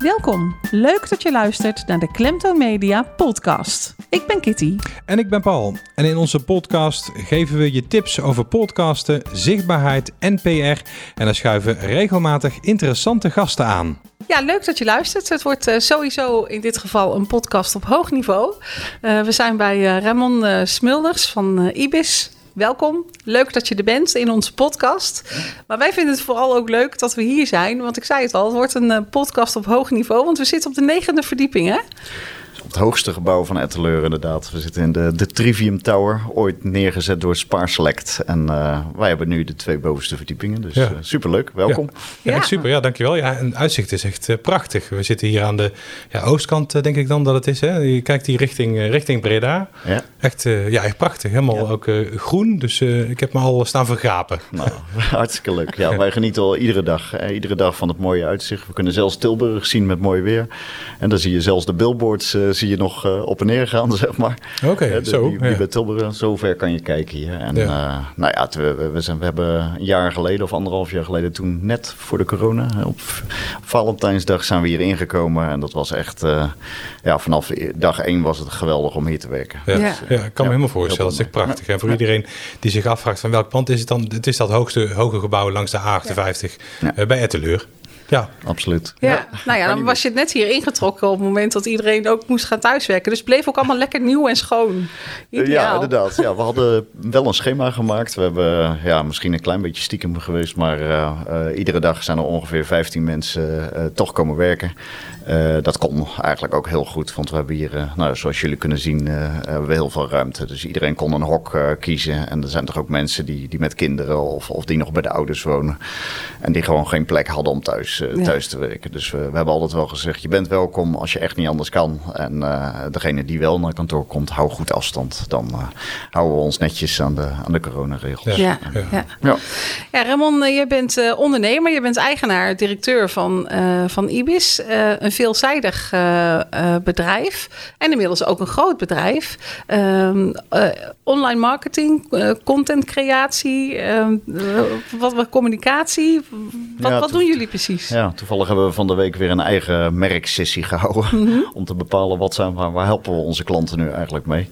Welkom. Leuk dat je luistert naar de Klemtoon Media podcast. Ik ben Kitty. En ik ben Paul. En in onze podcast geven we je tips over podcasten, zichtbaarheid en PR. En dan schuiven regelmatig interessante gasten aan. Ja, leuk dat je luistert. Het wordt uh, sowieso in dit geval een podcast op hoog niveau. Uh, we zijn bij uh, Ramon Smulders van Ibis. Welkom. Leuk dat je er bent in onze podcast. Maar wij vinden het vooral ook leuk dat we hier zijn. Want ik zei het al, het wordt een podcast op hoog niveau. Want we zitten op de negende verdieping, hè? Het hoogste gebouw van Etteleur inderdaad. We zitten in de, de Trivium Tower, ooit neergezet door Spar Select. En uh, wij hebben nu de twee bovenste verdiepingen, dus ja. uh, superleuk. Welkom. Ja. ja. super. Ja, dankjewel. Ja, en het uitzicht is echt uh, prachtig. We zitten hier aan de ja, oostkant, denk ik dan dat het is. Hè? Je kijkt hier richting, richting Breda. Ja. Echt, ja, echt prachtig. Helemaal ook groen, dus ik heb me al staan vergapen. Nou, hartstikke leuk. Ja, wij genieten al iedere dag, iedere dag van het mooie uitzicht. We kunnen zelfs Tilburg zien met mooi weer. En dan zie je zelfs de billboards zie je nog uh, op en neer gaan, zeg maar. Oké, okay, uh, zo. Die, die ja. bij Tilburg, zover kan je kijken hier. En ja. Uh, nou ja, we, we, zijn, we hebben een jaar geleden of anderhalf jaar geleden, toen net voor de corona, op, op Valentijnsdag zijn we hier ingekomen. En dat was echt, ja, vanaf dag één was het geweldig om hier te werken. Ja, dus, ja ik kan me helemaal voorstellen. Dat is echt prachtig. En voor iedereen die zich afvraagt van welk pand is het dan? Het is dat hoogste, hoge gebouw langs de A58 bij Etteleur. Ja, absoluut. Ja. ja. nou ja, dan was je net hier ingetrokken op het moment dat iedereen ook moest gaan thuiswerken. Dus het bleef ook allemaal lekker nieuw en schoon. Ideaal. Ja, inderdaad. Ja, we hadden wel een schema gemaakt. We hebben ja, misschien een klein beetje stiekem geweest, maar uh, uh, iedere dag zijn er ongeveer 15 mensen uh, toch komen werken. Uh, dat kon eigenlijk ook heel goed, want we hebben hier, uh, nou, zoals jullie kunnen zien, uh, hebben we heel veel ruimte. Dus iedereen kon een hok kiezen. En er zijn toch ook mensen die, die met kinderen of, of die nog bij de ouders wonen. En die gewoon geen plek hadden om thuis, ja. thuis te werken. Dus we, we, hebben altijd wel gezegd, je bent welkom als je echt niet anders kan. En degene die wel naar kantoor komt, hou goed afstand. Dan houden we ons netjes aan de, aan de coronaregels. Ja, ja. ja. ja. ja Ramon, je bent ondernemer, je bent eigenaar, directeur van, van Ibis. Een veelzijdig uh, uh, bedrijf. En inmiddels ook een groot bedrijf. Um, uh, online marketing, content creatie, ehm, wat, wat, communicatie. Wat, ja, wat doen jullie precies? Ja, toevallig hebben we van de week weer een eigen merksessie gehouden. Mm -hmm. om te bepalen wat zijn, waar, waar helpen we onze klanten nu eigenlijk mee.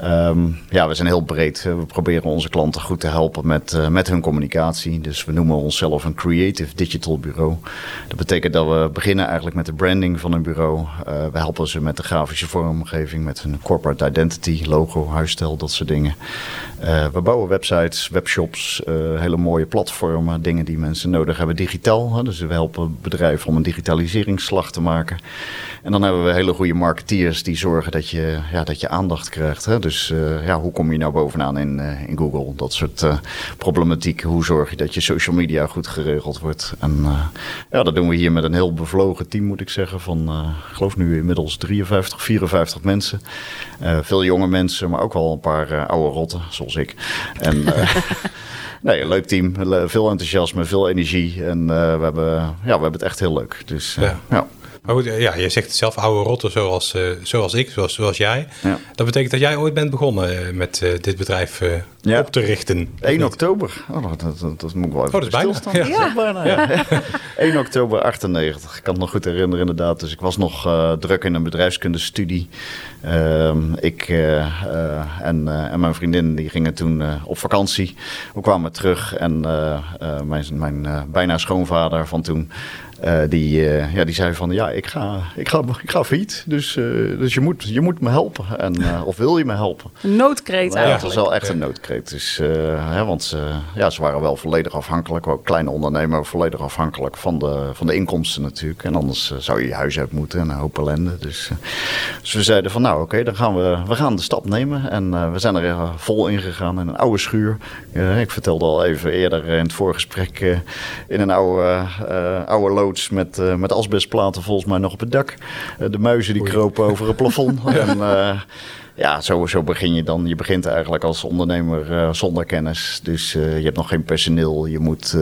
Um, ja, we zijn heel breed. We proberen onze klanten goed te helpen met, uh, met hun communicatie. Dus we noemen onszelf een creative digital bureau. Dat betekent dat we beginnen eigenlijk met de branding van een bureau. Uh, we helpen ze met de grafische vormgeving, met hun corporate identity, logo, huisstijl, dat soort dingen. Uh, we bouwen websites, webshops, hele mooie platformen, dingen die mensen nodig hebben digitaal. Dus we helpen bedrijven om een digitaliseringsslag te maken. En dan hebben we hele goede marketeers die zorgen dat je, ja, dat je aandacht krijgt. Dus uh, ja, hoe kom je nou bovenaan in, uh, in Google? Dat soort uh, problematiek. Hoe zorg je dat je social media goed geregeld wordt? En ja, dat doen we hier met een heel bevlogen team, moet ik zeggen. Van, ik geloof nu inmiddels 53, 54 mensen. veel jonge mensen, maar ook wel een paar oude rotten, zoals ik. En... Nee, leuk team. Veel enthousiasme, veel energie. En we, hebben, ja, we hebben het echt heel leuk. Dus ja. ja. Maar goed, ja, je zegt het zelf, oude rotten zoals, uh, zoals ik, zoals, zoals jij. Ja. Dat betekent dat jij ooit bent begonnen met uh, dit bedrijf uh, ja. op te richten. 1 oktober. Oh, dat, dat, dat, moet ik wel even oh, dat is bijna. Ja. Ja. bijna ja. 1 oktober 98. Ik kan het nog goed herinneren inderdaad. Dus ik was nog druk in een bedrijfskundestudie. Ehm, ik en, en mijn vriendin die gingen toen op vakantie. We kwamen terug en mijn, mijn bijna schoonvader van toen... Uh, die, uh, ja, die zei van ja, ik ga, ik ga, ik ga failliet. Dus, uh, dus je, moet, je moet me helpen. En, of wil je me helpen? Een noodkreet ja, Het was wel echt een noodkreet. Dus, hè, want ja, ze waren wel volledig afhankelijk. Ook kleine ondernemer, volledig afhankelijk van de, van de inkomsten natuurlijk. En anders zou je je huis uit moeten en een hoop ellende. Dus, dus we zeiden van nou oké, okay, dan gaan we, we gaan de stap nemen. En we zijn er vol in gegaan in een oude schuur. ik vertelde al even eerder in het voorgesprek in een oude, oude lood met, uh, met asbestplaten volgens mij nog op het dak. Uh, de muizen die kropen over het plafond. en, uh, ja, zo begin je dan. Je begint eigenlijk als ondernemer zonder kennis. Dus je hebt nog geen personeel. Je moet,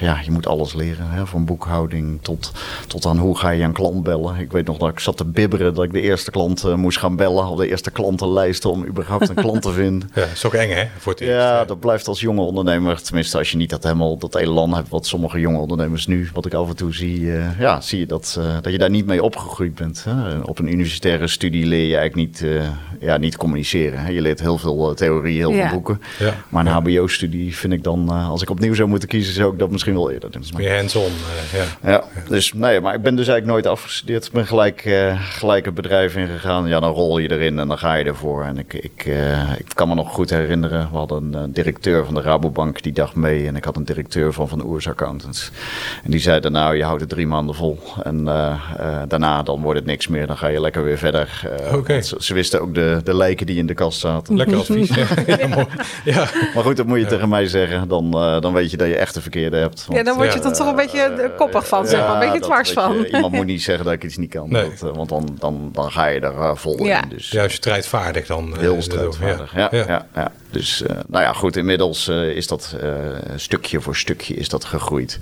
ja, je moet alles leren. Hè? Van boekhouding tot, tot aan hoe ga je een klant bellen. Ik weet nog dat ik zat te bibberen dat ik de eerste klant moest gaan bellen. Of de eerste klantenlijst om überhaupt een klant te vinden. Ja, is ook eng hè? Voor het ja, dat blijft als jonge ondernemer. Tenminste, als je niet dat helemaal dat elan hebt wat sommige jonge ondernemers nu, wat ik af en toe zie, ja, zie je dat, dat je daar niet mee opgegroeid bent. Hè? Op een universitaire studie leer je eigenlijk niet, ja, niet communiceren. Hè? Je leert heel veel theorie, heel veel boeken. Ja. Maar een HBO-studie vind ik dan, als ik opnieuw zou moeten kiezen, zou ik dat misschien wel eerder doen. Meer hands-on. ja. ja, dus nee, maar ik ben dus eigenlijk nooit afgestudeerd. Ik ben gelijk, gelijk het bedrijf ingegaan. Ja, dan rol je erin en dan ga je ervoor. En ik, ik, ik kan me nog goed herinneren, we hadden een directeur van de Rabobank die dag mee. En ik had een directeur van Van Oers Accountants. En die zeiden, nou, je houdt het drie maanden vol. En uh, uh, daarna dan wordt het niks meer. Dan ga je lekker weer verder. Uh, okay. ze, ze, wisten ook de, de lijken die in de kast zaten. Lekker advies. ja, ja. Maar goed, dat moet je tegen mij zeggen. Dan, dan weet je dat je echt de verkeerde hebt. Want, ja, dan word je er toch een beetje koppig van, zeg maar. Een beetje dwars van. Je, iemand moet niet zeggen dat ik iets niet kan. Nee. Dat, want dan, dan, dan ga je er vol in. Dus. Ja, als je strijdvaardig dan. Heel strijdvaardig, ja. ja, ja. Dus nou ja, goed, inmiddels is dat stukje voor stukje is dat gegroeid.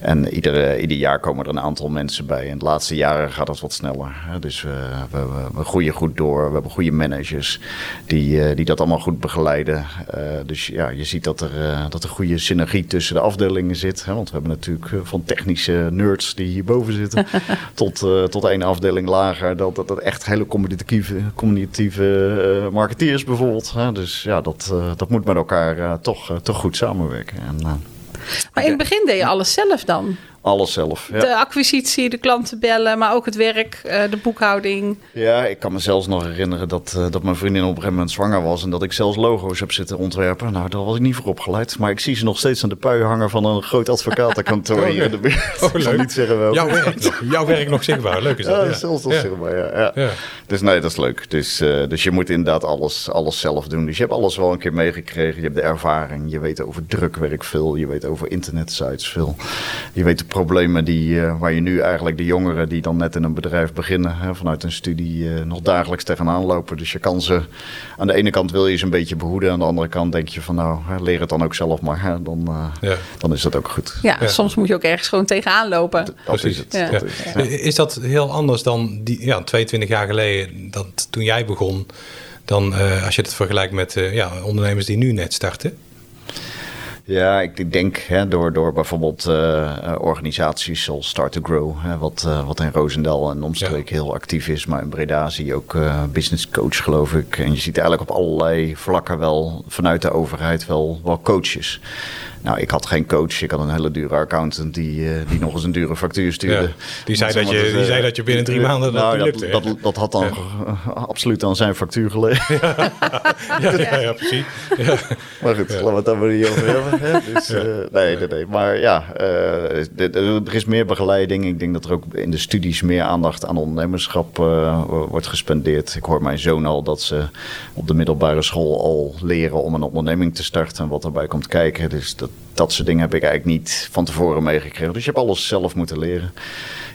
En iedere, ieder jaar komen er een aantal mensen bij. In de laatste jaren gaat dat wat sneller. Dus we, we, we groeien goed door. We hebben goede die, die dat allemaal goed begeleiden. dus ja, je ziet dat er, dat er goede synergie tussen de afdelingen zit. Want we hebben natuurlijk van technische nerds die hierboven zitten... tot, tot één afdeling lager. Dat, dat, dat echt hele communicatieve, communicatieve marketeers bijvoorbeeld. Dus ja, dat, dat moet met elkaar toch, toch goed samenwerken. En, maar in het begin deed je alles zelf dan? Alles zelf. Ja. De acquisitie, de klanten bellen, maar ook het werk, eh, de boekhouding. Ja, ik kan me zelfs nog herinneren dat, uh, dat mijn vriendin op een gegeven moment zwanger was en dat ik zelfs logo's heb zitten ontwerpen. Nou, daar was ik niet voor opgeleid. Maar ik zie ze nog steeds aan de pui hangen van een groot advocatenkantoor oh, hier in de buurt. Oh, ik niet zeggen wel. Jouw werk, nog, jouw werk nog zichtbaar. Leuk is dat. Ja, ja. zelfs nog zichtbaar, ja. ja. Dus nee, dat is leuk. Dus, uh, dus je moet inderdaad alles, alles zelf doen. Dus je hebt alles wel een keer meegekregen. Je hebt de ervaring. Je weet over drukwerk veel. Je weet over internetsites veel. Je weet de problemen die, uh, waar je nu eigenlijk de jongeren die dan net in een bedrijf beginnen, hè, vanuit een studie, uh, nog dagelijks tegenaan lopen. Dus je kan ze, aan de ene kant wil je ze een beetje behoeden, aan de andere kant denk je van nou, hè, leer het dan ook zelf maar. Hè, dan, uh, ja. dan is dat ook goed. Ja, ja, soms moet je ook ergens gewoon tegenaan lopen. Dat, is het. Dat is, is, dat heel anders dan die, ja, 22 jaar geleden, dat, toen jij begon, dan als je het vergelijkt met ja, ondernemers die nu net starten? Ja, ik denk hè, door, door bijvoorbeeld uh, organisaties zoals Start to Grow, hè, wat, uh, wat in Roosendaal en omstreek ja. heel actief is, maar in Breda zie je ook uh, business coach, geloof ik. En je ziet eigenlijk op allerlei vlakken wel vanuit de overheid wel, wel coaches. Nou, ik had geen coach. Ik had een hele dure accountant die, uh, die nog eens een dure factuur stuurde. Ja, die, zei dat, je, die zei dat je binnen drie maanden dat nou, lukte. Dat, dat, dat, had dan ja. absoluut aan zijn factuur gelegen. Ja, ja, ja, precies. Maar goed, laten we het daar maar niet over hebben. Hè? Dus, uh, nee, nee, nee. Maar ja, uh, er is meer begeleiding. Ik denk dat er ook in de studies meer aandacht aan ondernemerschap wordt gespendeerd. Ik hoor mijn zoon al dat ze op de middelbare school al leren om een onderneming te starten. En wat erbij komt kijken. Dus dat, dat soort dingen heb ik eigenlijk niet van tevoren meegekregen. Dus je hebt alles zelf moeten leren.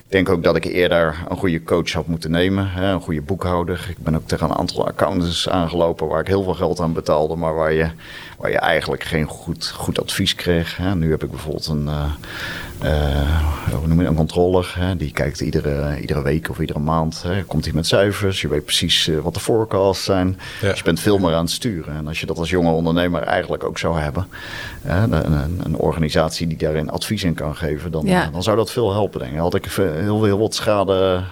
Ik denk ook dat ik eerder een goede coach had moeten nemen, hè, een goede boekhouder. Ik ben ook tegen een aantal accountants aangelopen waar ik heel veel geld aan betaalde, maar waar je, waar je eigenlijk geen goed, goed advies kreeg. Hè. Nu heb ik bijvoorbeeld een, uh, hoe noem je een controller, hè, die kijkt iedere, iedere week of iedere maand. Hè, komt hij met cijfers, je weet precies uh, wat de forecasts zijn. Ja. Dus je bent veel meer aan het sturen. En als je dat als jonge ondernemer eigenlijk ook zou hebben, een, een, een, organisatie die daarin advies in kan geven, dan, ja. dan zou dat veel helpen. Denk ik. Had ik heel veel wat schade.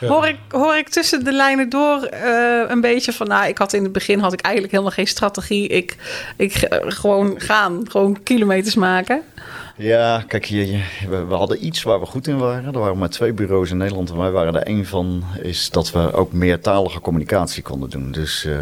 Hoor, ik, hoor ik tussen de lijnen door uh, een beetje van, nou, ik had in het begin had ik eigenlijk helemaal geen strategie. Ik, ik gewoon gaan, gewoon kilometers maken. Ja, kijk, je, we, we, hadden iets waar we goed in waren. Er waren maar twee bureaus in Nederland en wij waren er één van. Is dat we ook meertalige communicatie konden doen. Dus uh,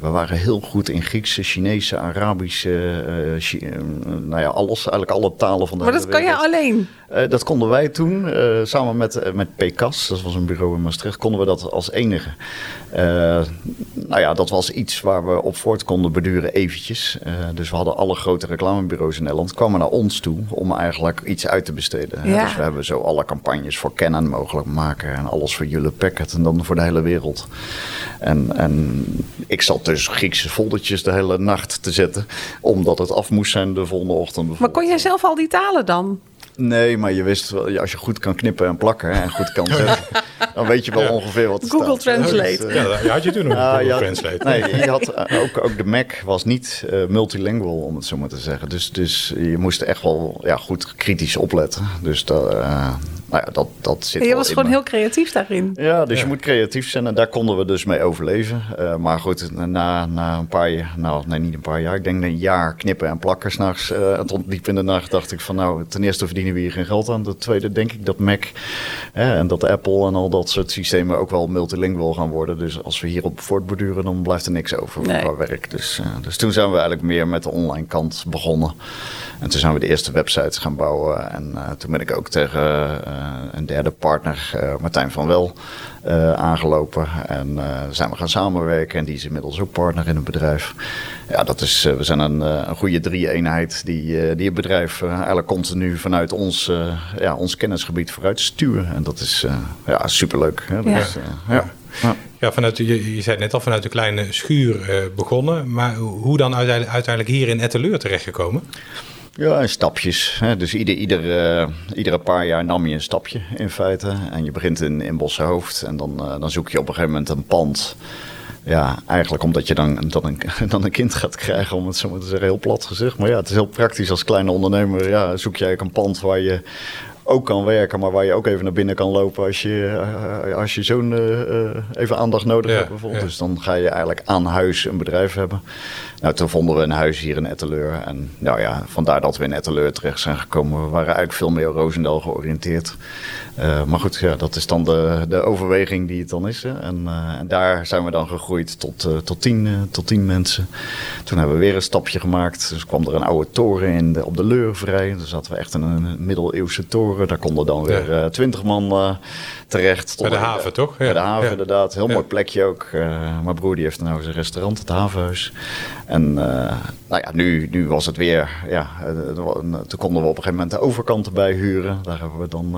we waren heel goed in Griekse, Chinese, Arabische, uh, Chi nou ja, alles. Eigenlijk alle talen van de Maar dat kan je alleen? Dat konden wij toen, samen met, met PCAS, dat was een bureau in Maastricht, konden we dat als enige. nou ja, dat was iets waar we op voort konden beduren eventjes. dus we hadden alle grote reclamebureaus in Nederland, kwamen naar ons toe om eigenlijk iets uit te besteden. Ja. Dus we hebben zo alle campagnes voor Canon mogelijk maken en alles voor Hewlett Packard en dan voor de hele wereld. En, en ik zat dus Griekse foldertjes de hele nacht te zetten, omdat het af moest zijn de volgende ochtend. Maar kon jij zelf al die talen dan? Nee, maar je wist wel, als je goed kan knippen en plakken en goed kan zetten, dan weet je wel ongeveer wat Google Translate. Uh, ja, had je toen nog uh, Google Translate. Nee, je had, uh, ook, ook de Mac was niet uh, multilingual, om het zo maar te zeggen. Dus, dus je moest echt wel ja, goed kritisch opletten. Dus dat, nou ja, dat, dat zit Je was gewoon heel creatief daarin. Ja, dus je moet creatief zijn en daar konden we dus mee overleven. Uh, maar goed, na, na een paar jaar, nou nee, niet een paar jaar, ik denk een jaar knippen en plakken s'nachts. Uh, tot diep in de nacht dacht ik van nou, ten eerste verdienen we hier geen geld aan. Ten tweede denk ik dat Mac hè, en dat Apple en al dat soort systemen ook wel multilingual gaan worden. Dus als we hierop voortborduren, dan blijft er niks over nee. qua werk. Dus, uh, dus toen zijn we eigenlijk meer met de online kant begonnen. En toen zijn we de eerste websites gaan bouwen. En toen ben ik ook tegen een derde partner, Martijn van Wel, uh, aangelopen. En uh, zijn we gaan samenwerken. En die is inmiddels ook partner in het bedrijf. Ja, dat is, uh, we zijn een, een goede drie-eenheid die, die het bedrijf eigenlijk continu vanuit ons, ja, ons kennisgebied vooruit sturen. En dat is ja, superleuk. Hè? Ja. Ja. ja. Ja, vanuit, je, je zei net al vanuit de kleine schuur begonnen. Maar hoe dan uiteindelijk, uiteindelijk hier in Etteleur terechtgekomen? Ja, in stapjes. Hè. Dus ieder, ieder, uh, iedere paar jaar nam je een stapje in feite. En je begint in, in Bossenhoofd en dan, uh, dan zoek je op een gegeven moment een pand. Ja, eigenlijk omdat je dan, dan, een, dan een kind gaat krijgen, om het zo maar te zeggen, heel plat gezegd. Maar ja, het is heel praktisch als kleine ondernemer. Ja, zoek je eigenlijk een pand waar je ook kan werken, maar waar je ook even naar binnen kan lopen als je, uh, als je zo'n uh, even aandacht nodig ja, hebt bijvoorbeeld. Ja. Dus dan ga je eigenlijk aan huis een bedrijf hebben. Nou, toen vonden we een huis hier in Etteleur. En nou ja, vandaar dat we in Etteleur terecht zijn gekomen. We waren eigenlijk veel meer Roosendaal georiënteerd. Uh, maar goed, ja, dat is dan de, de overweging die het dan is. Hè. En, uh, en daar zijn we dan gegroeid tot, uh, tot, tien, tot tien mensen. Toen hebben we weer een stapje gemaakt. Dus kwam er een oude toren in de, op de Leur vrij. Dus zaten we echt in een middeleeuwse toren. Daar konden dan weer twintig man terecht. Bij de haven, toch? Bij de haven, inderdaad. Heel mooi plekje ook. mijn broer die heeft nou zijn restaurant, het Havenhuis. En nou ja, nu, nu was het weer, ja, toen konden we op een gegeven moment de overkant erbij huren. Daar hebben we dan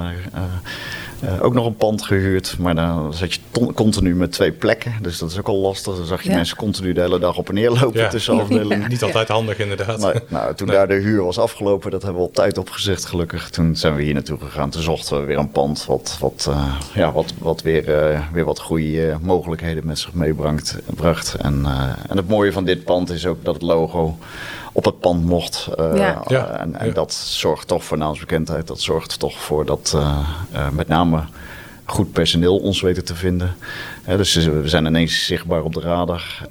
uh, ook nog een pand gehuurd, maar dan zat je continu met twee plekken. Dus dat is ook al lastig. Dan zag je ja. mensen continu de hele dag op en neer lopen ja. tussen afdelingen. Ja. Niet altijd handig inderdaad. Nee, nou, toen nee. daar de huur was afgelopen, dat hebben we op tijd opgezegd gelukkig. Toen zijn we hier naartoe gegaan. Toen zochten we weer een pand wat, wat, uh, ja, wat, wat weer, uh, weer wat goede mogelijkheden met zich meebracht. En, en het mooie van dit pand is ook dat het logo op het pand mocht. Uh, ja. Ja. En, en ja. dat zorgt toch voor naamsbekendheid. Dat zorgt toch voor dat uh, uh, met name goed personeel ons weten te vinden. Dus we zijn ineens zichtbaar op de radar.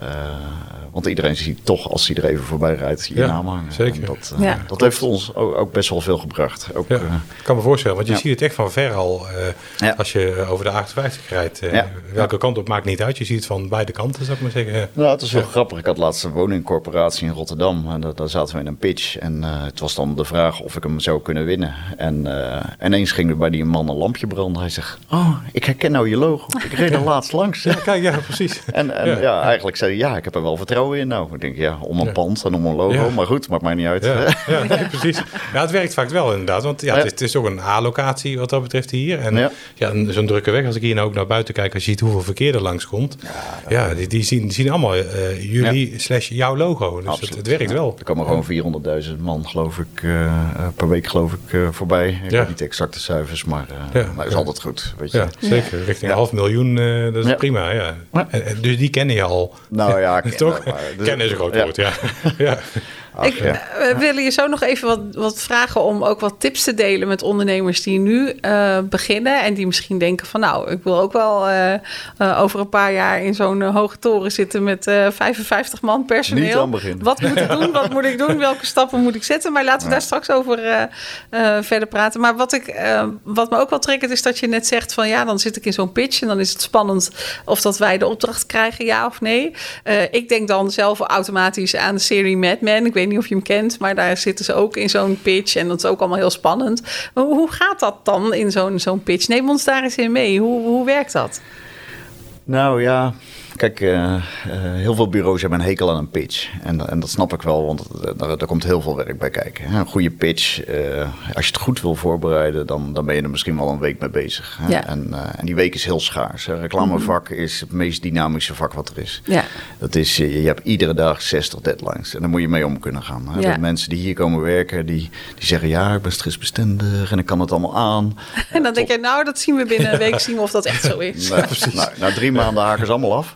Want iedereen ziet toch, als hij er even voorbij rijdt, je ja, naam hangen. Zeker. En dat, uh, ja, dat heeft ons ook, ook, best wel veel gebracht. Ook, ja, uh, ik kan me voorstellen, want je ziet het echt van ver al. Uh, als je over de 58 rijdt. welke kant op maakt niet uit. Je ziet het van beide kanten, zou ik maar zeggen. Nou, het is wel grappig. Ik had laatst een woningcorporatie in Rotterdam. En daar, daar zaten we in een pitch. En het was dan de vraag of ik hem zou kunnen winnen. En ineens ging er bij die man een lampje branden. Hij zegt, oh, ik herken nou je logo. Ik reed er laatst langs. Ja, kijk, ja, precies. En, en ja. eigenlijk zei hij, ja, ik heb er wel vertrouwen in. Nou, ik denk ja, om een pand en om een logo. Maar goed, maakt mij niet uit. Ja, nee, precies. Ja, het werkt vaak wel inderdaad. Want ja, het, is, het is ook een A-locatie wat dat betreft hier. En ja. zo'n drukke weg, als ik hier nou ook naar buiten kijk... als je ziet hoeveel verkeer er langskomt. Ja, die, die, zien, die zien allemaal uh, jullie slash jouw logo. Dus het, het, werkt wel. Er komen gewoon 400.000 man, geloof ik, uh, per week geloof ik, uh, voorbij. Ik niet exacte cijfers, maar, maar dat is altijd goed. Weet je. Ja, zeker. Richting een half miljoen, dat is prima. Ja. En, dus die kennen je al. Nou ja, toch? Dus, Kennen is een groot woord, ja. ja. Ach, ik ja. uh, wil je zo nog even wat, wat vragen om ook wat tips te delen met ondernemers die nu uh, beginnen en die misschien denken van nou, ik wil ook wel uh, over een paar jaar in zo'n hoge toren zitten met 55 man personeel. Wat moet ik doen? Wat moet ik doen? Welke stappen moet ik zetten? Maar laten we ja. daar straks over verder praten. Maar wat, ik, wat me ook wel triggert is dat je net zegt van ja, dan zit ik in zo'n pitch en dan is het spannend of dat wij de opdracht krijgen, ja of nee. ik denk dan zelf automatisch aan de serie Mad Men. Ik weet niet of je hem kent, maar daar zitten ze ook in zo'n pitch. En dat is ook allemaal heel spannend. Hoe gaat dat dan in zo'n zo'n pitch? Neem ons daar eens in mee. Hoe, hoe werkt dat? Nou ja, Kijk, uh, uh, heel veel bureaus hebben een hekel aan een pitch. En, en dat snap ik wel, want daar, daar komt heel veel werk bij kijken. Een goede pitch, uh, als je het goed wil voorbereiden, dan, dan ben je er misschien wel een week mee bezig. Ja. En, en, die week is heel schaars. Reclamevak mm -hmm. is het meest dynamische vak wat er is. Ja. Dat is, je, je hebt iedere dag 60 deadlines en daar moet je mee om kunnen gaan. Hè? Ja. mensen die hier komen werken, die, die zeggen ja, ik ben stressbestendig en ik kan het allemaal aan. En dan denk je, nou, dat zien we binnen een week zien of dat echt zo is. nou, nou, nou, drie maanden haken ze allemaal af.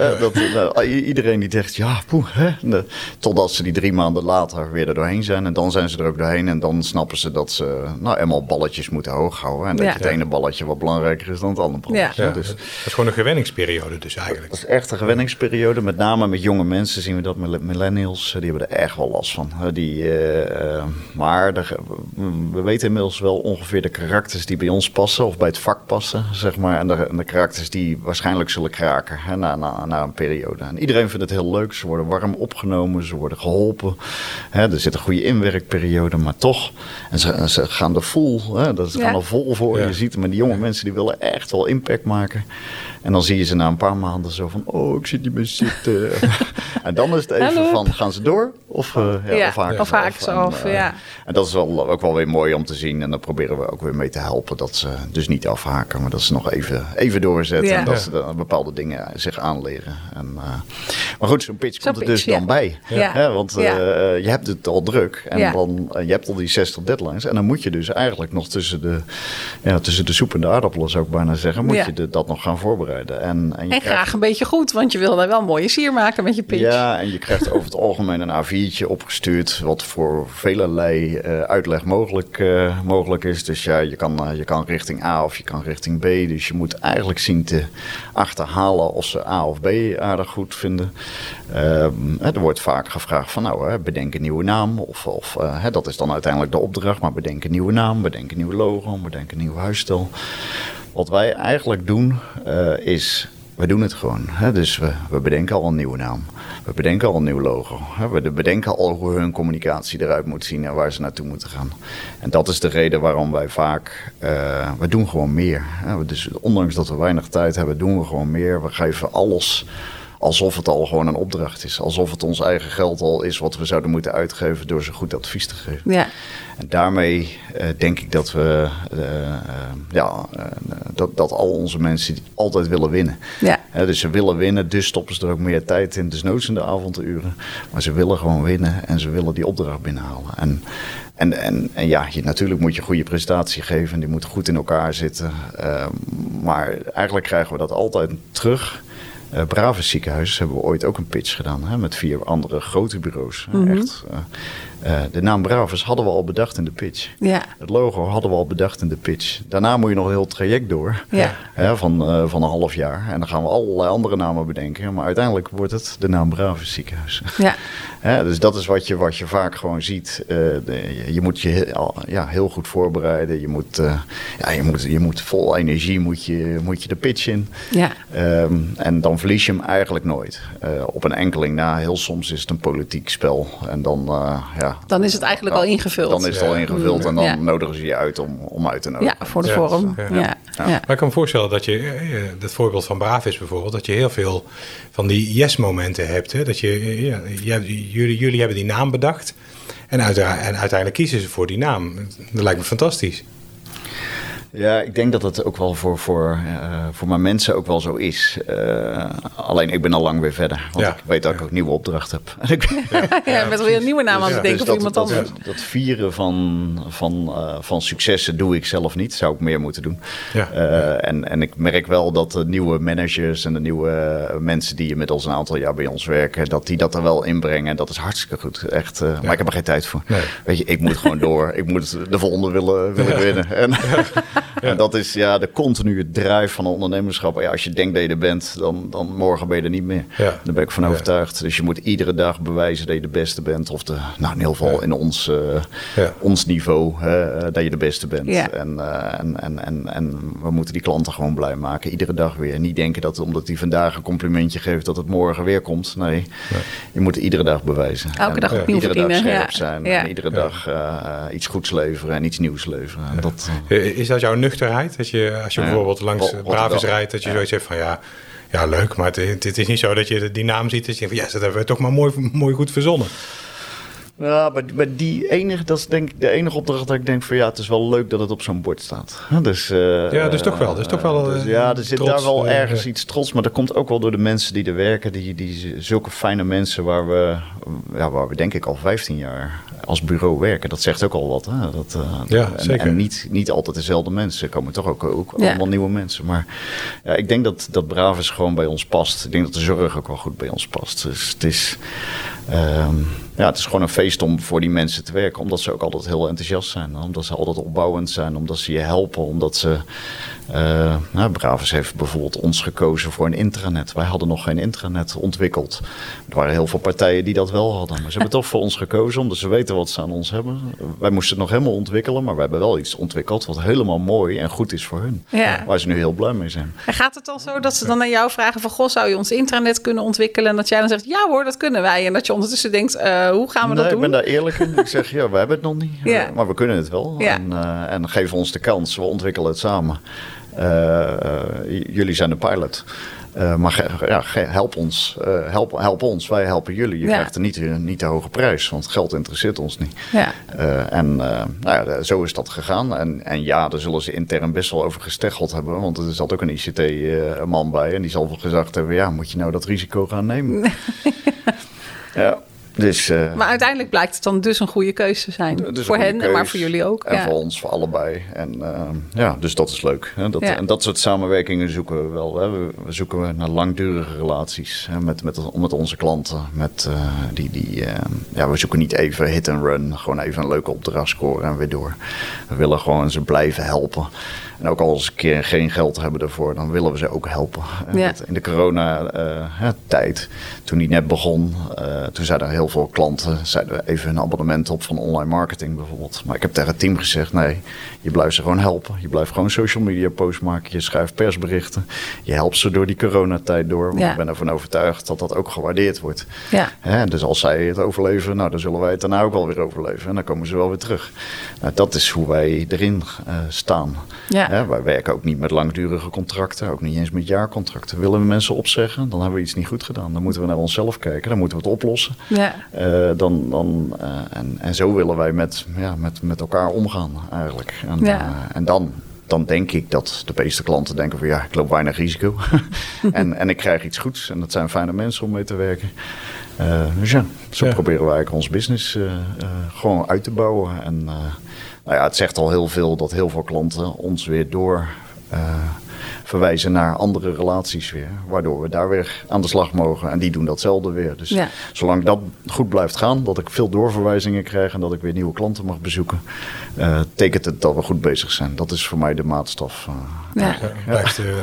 Uh, dat, nou, iedereen die zegt, ja, poeh, hè? De, totdat ze die drie maanden later weer er doorheen zijn. En dan zijn ze er ook doorheen. En dan snappen ze dat ze nou, eenmaal balletjes moeten hoog houden. En dat ja. het ene balletje wat belangrijker is dan het andere balletje. Ja. Dus, dat is gewoon een gewenningsperiode dus eigenlijk. Dat is echt een gewenningsperiode. Met name met jonge mensen zien we dat. Millennials, die hebben er echt wel last van. Die, uh, maar de, we weten inmiddels wel ongeveer de karakters die bij ons passen. Of bij het vak passen, zeg maar. En de, en de karakters die waarschijnlijk zullen kraken hè, na, na, na, een periode. En iedereen vindt het heel leuk. Ze worden warm opgenomen, ze worden geholpen. Hè, er zit een goede inwerkperiode, maar toch. En ze, ze gaan er vol, hè, dat ze gaan er vol voor. Ja. Je ziet maar die jonge mensen die willen echt wel impact maken. En dan zie je ze na een paar maanden zo van, oh, ik zit niet meer zitten. en dan is het even Hello. van, gaan ze door? Of, uh, ja, ja, of haken of haken ze af, en, uh, ja. En dat is wel, ook wel weer mooi om te zien. En dan proberen we ook weer mee te helpen dat ze dus niet afhaken, maar dat ze nog even, even doorzetten. Ja. En dat ze dan bepaalde dingen zich aanleren. En, uh, maar goed, zo'n pitch komt er dus pitch, dan bij. Ja. Hè, want Ja. eh, je hebt het al druk. En Ja. dan, eh, je hebt al die 60 deadlines. En dan moet je dus eigenlijk nog tussen de, ja, tussen de soep en de aardappelen, zou ik bijna zeggen, moet Ja. je de- dat nog gaan voorbereiden. En, en, je En krijgt- graag een beetje goed, want je wil daar wel een mooie sier maken met je pitch. ja, en je krijgt over het algemeen een A4'tje opgestuurd, wat voor velelei eh, uitleg mogelijk, eh, mogelijk is. Dus ja, je kan, eh, je kan richting A of je kan richting B. Dus je moet eigenlijk zien te achterhalen of ze A of B aardig goed vinden. Ehm, er wordt vaak gevraagd van nou, bedenk een nieuwe naam. Of, of dat is dan uiteindelijk de opdracht, maar bedenk een nieuwe naam, bedenk een nieuw logo, bedenk een nieuw huisstijl. Wat wij eigenlijk doen eh, is, we doen het gewoon. Hè? Dus we, we bedenken al een nieuwe naam. We bedenken al een nieuw logo. Hè? We bedenken al hoe hun communicatie eruit moet zien en waar ze naartoe moeten gaan. En dat is de reden waarom wij vaak, eh, we doen gewoon meer. Hè? Dus ondanks dat we weinig tijd hebben, doen we gewoon meer. We geven alles alsof het al gewoon een opdracht is. Alsof het ons eigen geld al is wat we zouden moeten uitgeven door ze goed advies te geven. Ja. En daarmee eh, denk ik dat we eh, eh, ja, dat, dat al onze mensen altijd willen winnen. Ja. Dus ze willen winnen, dus stoppen ze er ook meer tijd in, desnoods in de avonduren. Maar ze willen gewoon winnen en ze willen die opdracht binnenhalen. En, en, en, en ja, je, natuurlijk moet je goede presentatie geven en die moet goed in elkaar zitten. Eh, maar eigenlijk krijgen we dat altijd terug. Eh Brave Ziekenhuis hebben we ooit ook een pitch gedaan hè, met vier andere grote bureaus. Mhm. Echt, eh, eh, de naam Braves hadden we al bedacht in de pitch. Ja. Het logo hadden we al bedacht in de pitch. Daarna moet je nog een heel traject door Ja. hè, van, eh, van een half jaar. En dan gaan we allerlei andere namen bedenken. Maar uiteindelijk wordt het de naam Brave Ziekenhuis. Ja. Hè, dus dat is wat je, wat je vaak gewoon ziet. Eh, de- je, moet je heel, ja, heel goed voorbereiden. Je moet, ja, je moet, je moet vol energie moet je, moet je de pitch in. Ja. Ehm, en dan verlies je hem eigenlijk nooit. Op een enkeling na, heel soms is het een politiek spel. En dan, ja, Dan is het eigenlijk al ingevuld. dan is het al ingevuld en dan Ja. nodigen ze je uit om, om uit te nodigen. Ja, voor de Ja, vorm. ja. Ja. Ja. Maar ik kan me voorstellen dat je, eh, eh, dat voorbeeld van Braaf is bijvoorbeeld, dat je heel veel van die yes-momenten hebt. Hè? Dat je, eh, ja, jullie, jullie hebben die naam bedacht en, uitera- en uiteindelijk kiezen ze voor die naam. Dat lijkt me fantastisch. Ja, ik denk dat het ook wel voor, voor, eh, voor mijn mensen ook wel zo is. Eh, alleen ik ben al lang weer verder. Want Ja. ik weet dat ik ook nieuwe opdracht heb. Ik- Ja, met weer een nieuwe naam aan te Ja. denken dus of dat, iemand dat, anders. dat vieren van, van, eh, van successen doe ik zelf niet. Zou ik meer moeten doen. Ja. Eh, en, en ik merk wel dat de nieuwe managers en de nieuwe mensen die inmiddels een aantal jaar bij ons werken, dat die dat er wel inbrengen. En dat is hartstikke goed. Echt, eh, Maar ik heb er geen tijd voor. Nee. Weet je, ik moet gewoon door. Ik moet de volgende willen, willen winnen. En, en dat is ja, de continue drive van een ondernemerschap. Ja, als je denkt dat je er bent, dan, dan morgen ben je er niet meer. Ja. Daar ben ik van Ja. overtuigd. Dus je moet iedere dag bewijzen dat je de beste bent. Of de, nou in ieder geval in ons, eh, Ja. ons niveau, hè, eh, dat je de beste bent. Ja. En, eh, en, en, en, en we moeten die klanten gewoon blij maken. Iedere dag weer. Niet denken dat omdat hij vandaag een complimentje geeft, dat het morgen weer komt. Nee, je moet iedere dag bewijzen. Elke En dag opnieuw Iedere dag scherp ja. zijn. Ja. En iedere dag eh, iets goeds leveren en iets nieuws leveren. En Dat, Is dat jouw nuchterheid. Dat je, als je bijvoorbeeld langs Bravis rijdt, dat je zoiets hebt van ja, ja leuk. Maar het, het, is niet zo dat je die naam ziet. Dat je denkt van ja, dat hebben we toch maar mooi, mooi goed verzonnen. Ja, maar, die enige, dat is denk ik de enige opdracht dat ik denk van ja, het is wel leuk dat het op zo'n bord staat. Dus, uh, ja, dus toch wel. Dus toch wel dus, ja, er zit daar wel ergens iets trots, maar dat komt ook wel door de mensen die er werken. Die, die zulke fijne mensen waar we, ja, waar we denk ik al 15 jaar als bureau werken. Dat zegt ook al wat. Hè? Dat, uh, ja, en, zeker. En niet, niet altijd dezelfde mensen. Er komen toch ook, ook allemaal nieuwe mensen. Maar ja, ik denk dat, dat Bravis gewoon bij ons past. Ik denk dat de zorg ook wel goed bij ons past. Dus het is... Um, ja, het is gewoon een feest om voor die mensen te werken. Omdat ze ook altijd heel enthousiast zijn. Omdat ze altijd opbouwend zijn. Omdat ze je helpen. Omdat ze uh, nou, Bravis heeft bijvoorbeeld ons gekozen voor een intranet. Wij hadden nog geen intranet ontwikkeld. Er waren heel veel partijen die dat wel hadden. Maar ze hebben toch voor ons gekozen, omdat ze weten wat ze aan ons hebben. Wij moesten het nog helemaal ontwikkelen, maar we hebben wel iets ontwikkeld wat helemaal mooi en goed is voor hun. Ja. Waar ze nu heel blij mee zijn. En gaat het al zo dat ze dan aan jou vragen van... Goh, zou je ons intranet kunnen ontwikkelen? En dat jij dan zegt, ja hoor, dat kunnen wij. En dat je ondertussen denkt, uh, hoe gaan we nee, dat doen? ik ben daar eerlijk in. ik zeg, ja, we hebben het nog niet. Ja. Maar we kunnen het wel. Ja. En, uh, en geef ons de kans, we ontwikkelen het samen. Uh, jullie zijn de pilot. Uh, maar ja, help ons, uh, help, help ons, wij helpen jullie. Je ja. krijgt er niet, niet de hoge prijs, want geld interesseert ons niet. Ja. Uh, en nou ja, zo is dat gegaan. En, en ja, daar zullen ze intern best wel over gesteggeld hebben. Want er zat ook een ICT-man bij. En die zal wel gezegd hebben, ja, moet je nou dat risico gaan nemen? ja. Dus, uh, maar uiteindelijk blijkt het dan dus een goede keuze te zijn. Voor hen, keus, maar voor jullie ook. En ja. voor ons, voor allebei. En uh, ja, dus dat is leuk. Hè? Dat, ja. En dat soort samenwerkingen zoeken we wel. Hè? We, we, zoeken naar langdurige relaties hè? Met, met, met onze klanten. Met, uh, die, die, ja, we zoeken niet even hit and run. Gewoon even een leuke opdracht scoren en weer door. We willen gewoon ze blijven helpen. En ook als ze een keer geen geld hebben ervoor, dan willen we ze ook helpen. Ja. In de coronatijd, toen die net begon, uh, toen zeiden er heel veel klanten, zeiden even een abonnement op van online marketing bijvoorbeeld. Maar ik heb tegen het team gezegd, nee, je blijft ze gewoon helpen. Je blijft gewoon social media posts maken, je schrijft persberichten. Je helpt ze door die coronatijd door. Want ja. ik ben ervan overtuigd dat dat ook gewaardeerd wordt. Ja. Hè, dus als zij het overleven, nou, dan zullen wij het daarna ook wel weer overleven. En dan komen ze wel weer terug. Nou, dat is hoe wij erin uh, staan. Ja. Hè, wij werken ook niet met langdurige contracten, ook niet eens met jaarcontracten. Willen we mensen opzeggen, dan hebben we iets niet goed gedaan. Dan moeten we naar onszelf kijken, dan moeten we het oplossen. Ja. Uh, dan, dan, uh, en, en zo willen wij met, ja, met, met elkaar omgaan eigenlijk. En, ja. uh, en dan, dan denk ik dat de meeste klanten denken van ja, ik loop weinig risico. en, en ik krijg iets goeds en dat zijn fijne mensen om mee te werken. Uh, dus ja, zo ja. proberen wij eigenlijk ons business uh, uh, gewoon uit te bouwen. En nou ja, het zegt al heel veel dat heel veel klanten ons weer door verwijzen naar andere relaties weer. Waardoor we daar weer aan de slag mogen. En die doen datzelfde weer. Dus ja. zolang dat goed blijft gaan, dat ik veel doorverwijzingen krijg en dat ik weer nieuwe klanten mag bezoeken, uh, tekent het dat we goed bezig zijn. Dat is voor mij de maatstaf. Uh, ja. Ja, blijft, uh,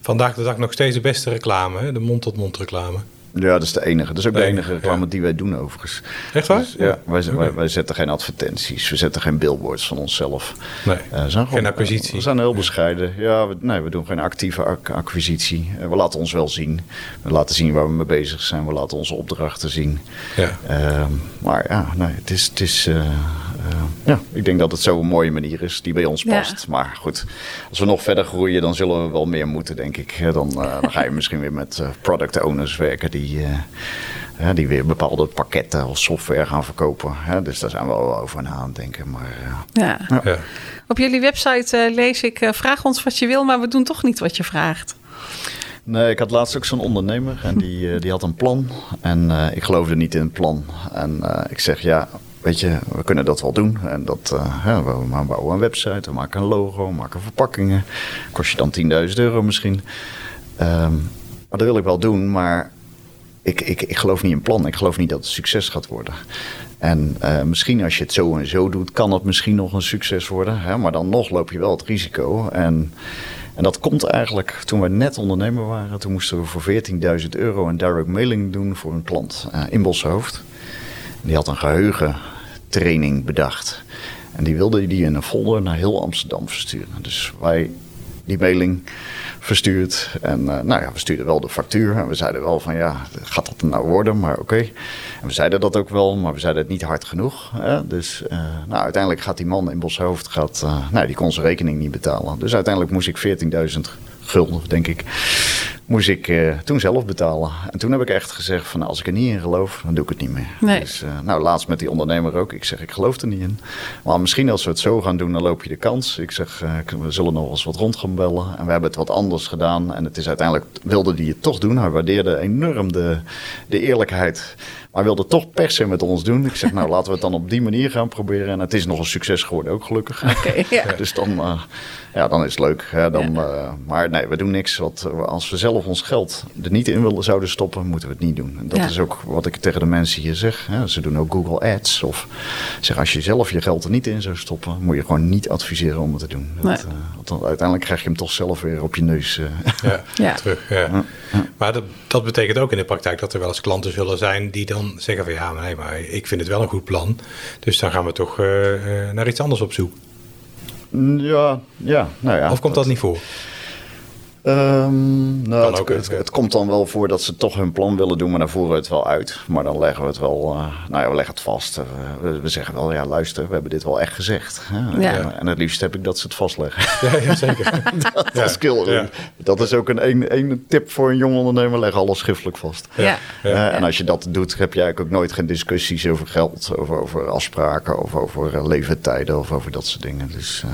vandaag de dag nog steeds de beste reclame, hè? de mond-tot-mond -mond reclame. Ja, dat is de enige. Dat is ook de, de enige reclame ja. die wij doen overigens. Echt waar? Dus, ja, wij, wij, wij, zetten geen advertenties. We zetten geen billboards van onszelf. Nee, uh, zijn geen acquisitie. We zijn heel bescheiden. Ja, we, nee, we doen geen actieve ac acquisitie. Uh, we laten ons wel zien. We laten zien waar we mee bezig zijn. We laten onze opdrachten zien. Ja. Uh, maar ja, nee, het is... Het is uh, ja, ik denk dat het zo een mooie manier is die bij ons past. Ja. Maar goed, als we nog verder groeien, dan zullen we wel meer moeten, denk ik. Dan, dan ga je misschien weer met product owners werken die, uh, die weer bepaalde pakketten of software gaan verkopen. dus daar zijn we wel over na aan het denken. Maar, uh, ja. Ja. ja. Op jullie website uh, lees ik: vraag ons wat je wil, maar we doen toch niet wat je vraagt. Nee, ik had laatst ook zo'n ondernemer en die, die had een plan. En ik geloofde niet in het plan. En ik zeg ja. Weet je, we kunnen dat wel doen. En dat, ja, we bouwen een website, we maken een logo, we maken verpakkingen. Kost je dan 10.000 euro misschien. Um, maar dat wil ik wel doen, maar ik, ik, ik geloof niet in plan. Ik geloof niet dat het succes gaat worden. En uh, misschien als je het zo en zo doet, kan het misschien nog een succes worden. Hè? Maar dan nog loop je wel het risico. En, en dat komt eigenlijk toen we net ondernemer waren. Toen moesten we voor 14.000 euro een direct mailing doen voor een klant uh, in Boshoofd. Die had een geheugentraining bedacht. En die wilde die in een folder naar heel Amsterdam versturen. Dus wij die mailing verstuurd. En nou ja, we stuurden wel de factuur. En we zeiden wel van ja, gaat dat nou worden? Maar oké. En we zeiden dat ook wel, maar we zeiden het niet hard genoeg. Hè? Dus nou, uiteindelijk gaat die man in Boshoofd, gaat, nou, die kon zijn rekening niet betalen. Dus uiteindelijk moest ik 14.000 gulden, denk ik, moest ik uh, toen zelf betalen. En toen heb ik echt gezegd van als ik er niet in geloof, dan doe ik het niet meer. Nee. Dus uh, nou, laatst met die ondernemer ook. Ik zeg, ik geloof er niet in. Maar misschien als we het zo gaan doen, dan loop je de kans. Ik zeg, uh, we zullen nog eens wat rond gaan bellen. En we hebben het wat anders gedaan. En het is uiteindelijk, wilde die het toch doen. Hij waardeerde enorm de, de eerlijkheid. Maar wilde toch per se met ons doen. Ik zeg, nou laten we het dan op die manier gaan proberen. En het is nog een succes geworden, ook gelukkig. Okay, ja. dus dan, ja, dan is het leuk. Hè? Dan, ja. maar nee, we doen niks. Wat, als we zelf ons geld er niet in willen zouden stoppen, moeten we het niet doen. En dat Ja. is ook wat ik tegen de mensen hier zeg. Hè. Ze doen ook Google Ads. Of zeg, als je zelf je geld er niet in zou stoppen, moet je gewoon niet adviseren om het te doen. Dat, Nee. eh, want uiteindelijk krijg je hem toch zelf weer op je neus. eh. Ja, Ja. terug. Ja. Maar dat, dat betekent ook in de praktijk dat er wel eens klanten zullen zijn die dan zeggen van ja, maar nee, maar ik vind het wel een goed plan. Dus dan gaan we toch eh, eh, naar iets anders op zoek. ja, ja, nou ja. of komt dat niet voor? Ehm, nou, het, komt dan wel voor dat ze toch hun plan willen doen, maar dan voeren we het wel uit. Maar dan leggen we het wel, eh, nou ja, we leggen het vast. Eh, we, we zeggen wel, ja luister, we hebben dit wel echt gezegd. Hè? Ja. En, en het liefst heb ik dat ze het vastleggen. Ja, ja zeker. dat Ja, is kill. Dat is ook een, een, een tip voor een jong ondernemer, leg alles schriftelijk vast. Ja. Ja. Eh, en als je dat doet, heb je eigenlijk ook nooit geen discussies over geld, over, over afspraken, of over eh, leeftijden of over dat soort dingen. Dus eh,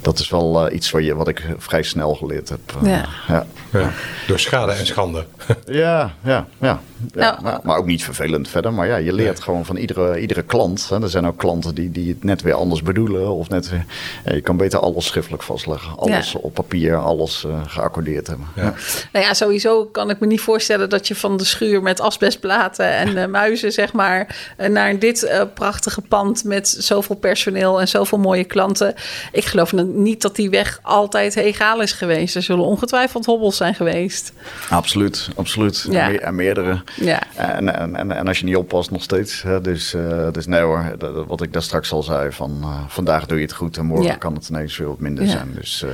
dat is wel eh, iets wat, je, wat ik vrij snel geleerd heb. eh, Ja. ja. Ja. Door schade en schande. Ja, ja, ja. Ja Nou, maar, maar ook niet vervelend verder. Maar ja, je leert gewoon van iedere, iedere klant. Hè. Er zijn ook klanten die, die het net weer anders bedoelen. Of net weer, ja, je kan beter alles schriftelijk vastleggen. Alles Ja. op papier, alles eh, geaccordeerd hebben. Ja. Nou ja, sowieso kan ik me niet voorstellen dat je van de schuur met asbestplaten en eh, muizen, zeg maar, eh, naar dit prachtige pand met zoveel personeel en zoveel mooie klanten. Ik geloof niet dat die weg altijd egaal is geweest. Er zullen ongetwijfeld hobbels zijn geweest. Absoluut, absoluut. Ja. En meerdere. Ja. En, en, en, en als je niet oppast, nog steeds. Hè. Dus, eh, dus nee hoor, dat- wat ik daar straks al zei. Van, eh, vandaag doe je het goed en morgen Ja. kan het ineens weer wat minder Ja. zijn. Dus eh,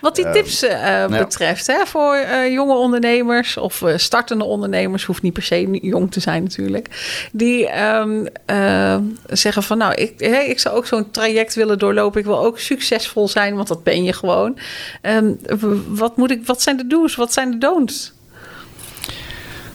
Wat die tips betreft, hè, voor jonge ondernemers of startende ondernemers, hoeft niet per se jong te zijn natuurlijk, die ehm, eh, zeggen van nou, ik, hè, ik zou ook zo'n traject willen doorlopen, ik wil ook succesvol zijn, want dat ben je gewoon. Ehm, wat, moet ik, wat zijn de do's, wat zijn de don'ts?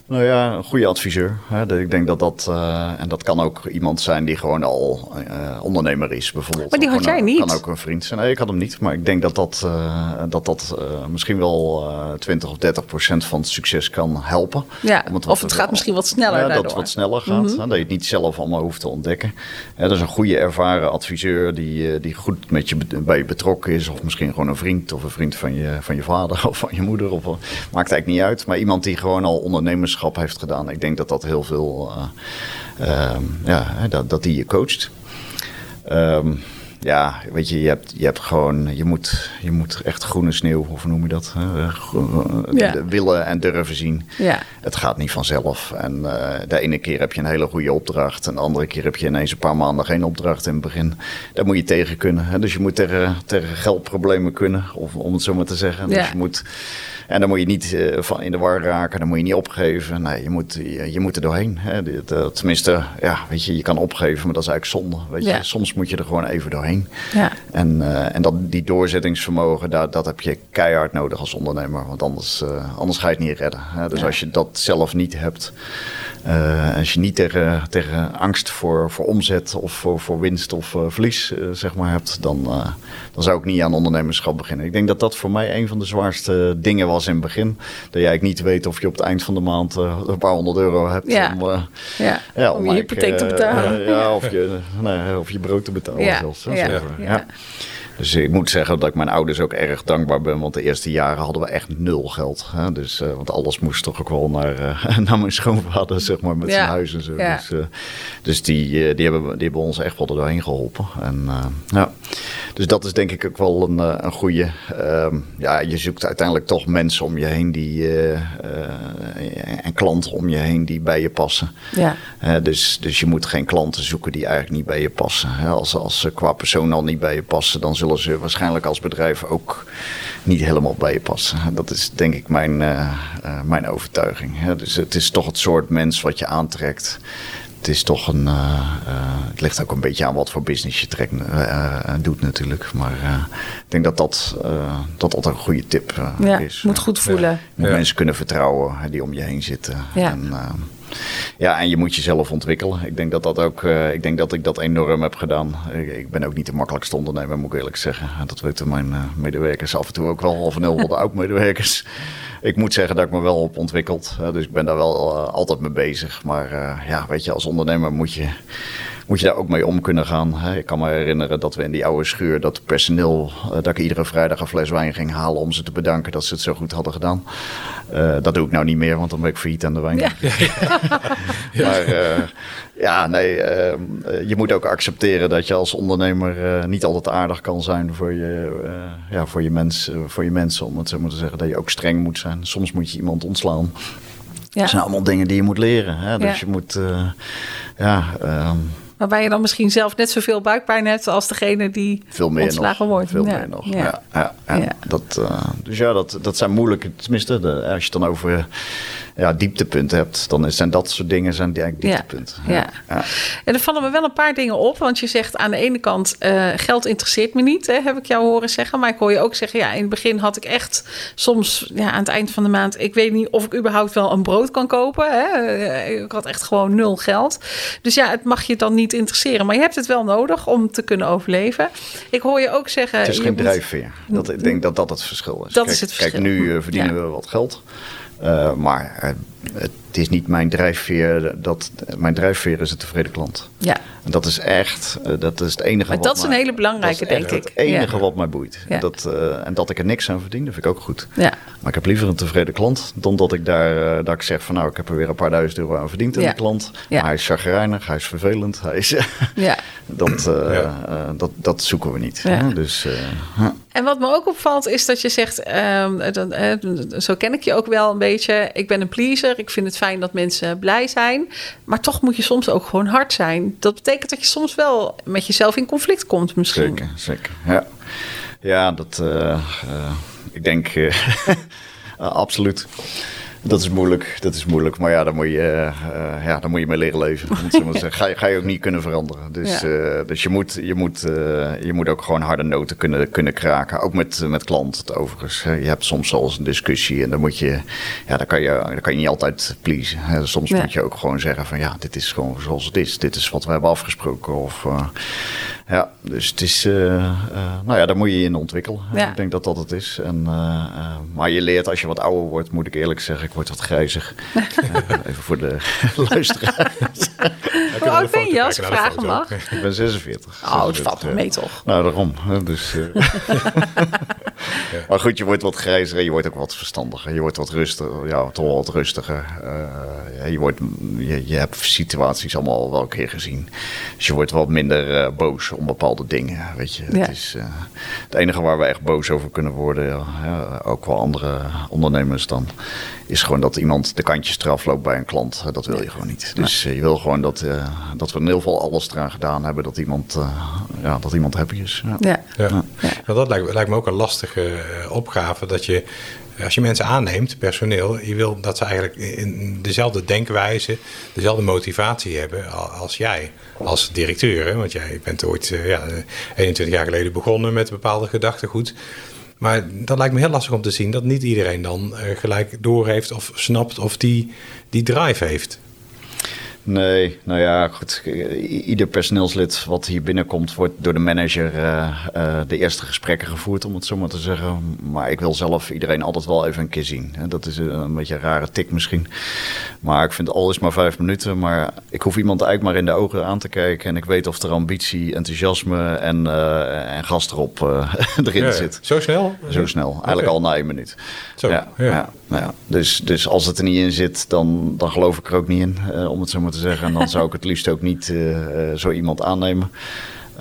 Nou ja, een goede adviseur. Ik denk dat dat, eh, en dat kan ook iemand zijn die gewoon al eh, ondernemer is, bijvoorbeeld. Maar die had jij niet. Kan ook een vriend zijn. Nee, ik had hem niet. Maar ik denk dat dat, eh, dat, dat misschien wel eh 20 of 30 procent van het succes kan helpen. Ja, Om wat of het gaat misschien wat sneller Ja, dat het wat sneller gaat. Mhm. dat je het niet zelf allemaal hoeft te ontdekken. Dat is een goede ervaren adviseur die, die goed met je, bij je betrokken is. Of misschien gewoon een vriend of een vriend van je, van je vader of van je moeder. Of, maakt eigenlijk niet uit. Maar iemand die gewoon al heeft gedaan. Ik denk dat dat heel veel, eh, ehm, ja, dat, dat die je coacht. Ehm, ja, weet je, je hebt, je hebt gewoon, je moet, je moet echt groene sneeuw, of hoe noem je dat? eh, Ja. willen en durven zien. Ja. Het gaat niet vanzelf. En eh, de ene keer heb je een hele goede opdracht. En de andere keer heb je ineens een paar maanden geen opdracht in het begin. Daar moet je tegen kunnen. Hè? Dus je moet tegen, tegen geldproblemen kunnen, of, om het zo maar te zeggen. Ja. Dus je moet, en dan moet je niet eh, van in de war raken. Dan moet je niet opgeven. Nee, je moet, je, je moet er doorheen. Hè? Tenminste, ja, weet je, je kan opgeven, maar dat is eigenlijk zonde. Weet Ja. je? Soms moet je er gewoon even doorheen. Ja. En, eh, en dat, die doorzettingsvermogen, dat, dat heb je keihard nodig als ondernemer. Want anders, eh, anders ga je het niet redden. Hè? Dus Ja. als je dat zelf niet hebt. als je niet tegen, tegen angst voor, voor omzet of voor, voor winst of verlies zeg maar hebt, dan, dan zou ik niet aan ondernemerschap beginnen. Ik denk dat dat voor mij een van de zwaarste dingen was in het begin. Dat jij niet weet of je op het eind van de maand eh, een paar honderd euro hebt. Ja. Om, eh, Ja, ja, om je hypotheek te eh, betalen. ja, of je, nee, of je brood te betalen zelfs. zo, ja. Dus ik moet zeggen dat ik mijn ouders ook erg dankbaar ben. Want de eerste jaren hadden we echt nul geld. Hè? Dus, eh, want alles moest toch ook wel naar, eh, naar mijn schoonvader, zeg maar, met Ja, zijn huis en zo. ja. Dus, eh, dus die, die, hebben, die hebben ons echt wel er doorheen geholpen. En, ja. Dus dat is denk ik ook wel een, een goede. Ehm, ja, je zoekt uiteindelijk toch mensen om je heen die, en klanten om je heen die bij je passen. Ja. Dus, dus je moet geen klanten zoeken die eigenlijk niet bij je passen. Hè, Als, als ze qua persoon al niet bij je passen, dan zullen ze waarschijnlijk als bedrijf ook niet helemaal bij je passen. Dat is denk ik mijn, mijn overtuiging. Dus het is toch het soort mens wat je aantrekt het is toch een. het ligt ook een beetje aan wat voor business je trekt, doet natuurlijk. Maar ik denk dat dat, dat altijd een goede tip ja, is. Moet goed voelen. Je moet mensen kunnen vertrouwen die om je heen zitten. Ja. En, ja, en je moet jezelf ontwikkelen. Ik denk dat, dat ook, uh, ik denk dat ik dat enorm heb gedaan. Ik, ben ook niet de makkelijkste ondernemer, moet ik eerlijk zeggen. Dat weten mijn uh, medewerkers af en toe ook wel, of een heel wat oud-medewerkers. Ik moet zeggen dat ik me wel op ontwikkeld. Uh, dus ik ben daar wel uh, altijd mee bezig. Maar ja, weet je, als ondernemer moet je moet je daar ook mee om kunnen gaan. Ik kan me herinneren dat we in die oude schuur, dat personeel, eh, dat ik iedere vrijdag een fles wijn ging halen om ze te bedanken dat ze het zo goed hadden gedaan. Uh, dat doe ik nou niet meer, want dan ben ik failliet aan de wijn. Ja. maar uh, ja, nee, uh, je moet ook accepteren dat je als ondernemer niet altijd aardig kan zijn voor je, ja, voor, je mens, voor je mensen. Om het zo maar te zeggen, dat je ook streng moet zijn. Soms moet je iemand ontslaan. Ja. Dat zijn allemaal dingen die je moet leren. Hè? Dus je moet, ja... Ehm, Waarbij je dan misschien zelf net zoveel buikpijn hebt als degene die veel meer ontslagen nog, wordt. Veel meer nog. Ja. Ja, ja, Dat, uh, dus ja, dat, dat zijn moeilijke. Tenminste, de, als je het dan over ja, dieptepunten hebt, dan zijn dat soort dingen zijn eigenlijk dieptepunten. Ja, ja. ja. En er vallen me wel een paar dingen op. Want je zegt aan de ene kant, uh, geld interesseert me niet, hè, heb ik jou horen zeggen. Maar ik hoor je ook zeggen, ja, in het begin had ik echt soms ja, aan het eind van de maand, ik weet niet of ik überhaupt wel een brood kan kopen. Hè. Ik had echt gewoon nul geld. Dus ja, het mag je dan niet interesseren. Maar je hebt het wel nodig om te kunnen overleven. Ik hoor je ook zeggen... Het is geen drijfveer. Dat, ik denk dat dat het verschil is. Dat is het verschil. Kijk, nu uh, verdienen we wat geld. Uh, maar uh, het is niet mijn drijfveer. Dat, mijn drijfveer is een tevreden klant. Ja. En dat is echt, eh, dat is het enige maar wat dat is een hele belangrijke, denk ik. Het enige wat mij boeit. Ja. Dat, uh, en dat ik er niks aan verdien, dat vind ik ook goed. Ja. Maar ik heb liever een tevreden klant dan dat ik daar, uh, dat ik zeg van nou, ik heb er weer een paar duizend euro aan verdiend in de klant. Maar hij is chagrijnig, hij is vervelend. Hij is, ja. dat, dat, dat zoeken we niet. Dus, en wat me ook opvalt is dat je zegt, um, zo ken ik je ook wel een beetje. Ik ben een pleaser, ik vind het fijn dat mensen blij zijn. Maar toch moet je soms ook gewoon hard zijn. Dat betekent dat je soms wel met jezelf in conflict komt misschien. Zeker, zeker. Ja, ja dat... Uh, uh, ik denk... Uh, absoluut. Dat is moeilijk, dat is moeilijk. Maar ja, daar moet je, uh, ja, daar moet je mee leren leven. ga, je, ga je ook niet kunnen veranderen. Dus, ja. uh, dus je, moet, je, moet, uh, je moet ook gewoon harde noten kunnen, kunnen kraken. Ook met, met klanten overigens. Je hebt soms eens een discussie en dan moet je... Ja, dan kan je, dan kan je niet altijd pleasen. Soms ja. moet je ook gewoon zeggen van... Ja, dit is gewoon zoals het is. Dit is wat we hebben afgesproken. Of, ja, dus het is... nou ja, daar moet je je in ontwikkelen. Ik denk dat dat het is. En, maar je leert als je wat ouder wordt, moet ik eerlijk zeggen wordt wat grijzig. uh, even voor de luisteraars. Hoe oud ben je als ik vragen mag? Ik ben 46. Oh, het valt mee toch? Nou, daarom. Dus, uh, maar goed, je wordt wat grijzer en je wordt ook wat verstandiger. Je wordt wat rustiger, ja, toch wel wat rustiger. Uh, je, wordt, je, je, hebt situaties allemaal wel een keer gezien. Dus je wordt wat minder boos om bepaalde dingen. Weet je, ja. het, is, het enige waar we echt boos over kunnen worden, ja, ook wel andere ondernemers dan, is gewoon dat iemand de kantjes eraf loopt bij een klant. Dat wil je gewoon niet. Dus je wil gewoon dat, uh, dat we in ieder geval alles eraan gedaan hebben dat iemand, uh, ja, dat iemand happy is. Ja. Ja. ja. ja. dat lijkt, lijkt, me ook een lastige opgave. Dat je, als je mensen aanneemt, personeel, je wil dat ze eigenlijk in dezelfde denkwijze, dezelfde motivatie hebben als jij, als directeur. Hè? Want jij bent ooit ja, 21 jaar geleden begonnen met bepaalde gedachtegoed. Maar dat lijkt me heel lastig om te zien dat niet iedereen dan uh, gelijk doorheeft of snapt of die, die drive heeft. Nee, nou ja, goed. Ieder personeelslid wat hier binnenkomt, wordt door de manager uh, uh, de eerste gesprekken gevoerd, om het zo maar te zeggen. Maar ik wil zelf iedereen altijd wel even een keer zien. Dat is een beetje een rare tik misschien. Maar ik vind alles maar vijf minuten. Maar ik hoef iemand eigenlijk maar in de ogen aan te kijken. En ik weet of er ambitie, enthousiasme en, uh, en gas erop erin ja, zit. Zo snel? Zo snel. Eigenlijk okay. al na één minuut. Zo, ja, ja. ja, Dus, dus als het er niet in zit, dan, dan geloof ik er ook niet in, om het zo maar te zeggen. En dan zou ik het liefst ook niet uh, zo iemand aannemen.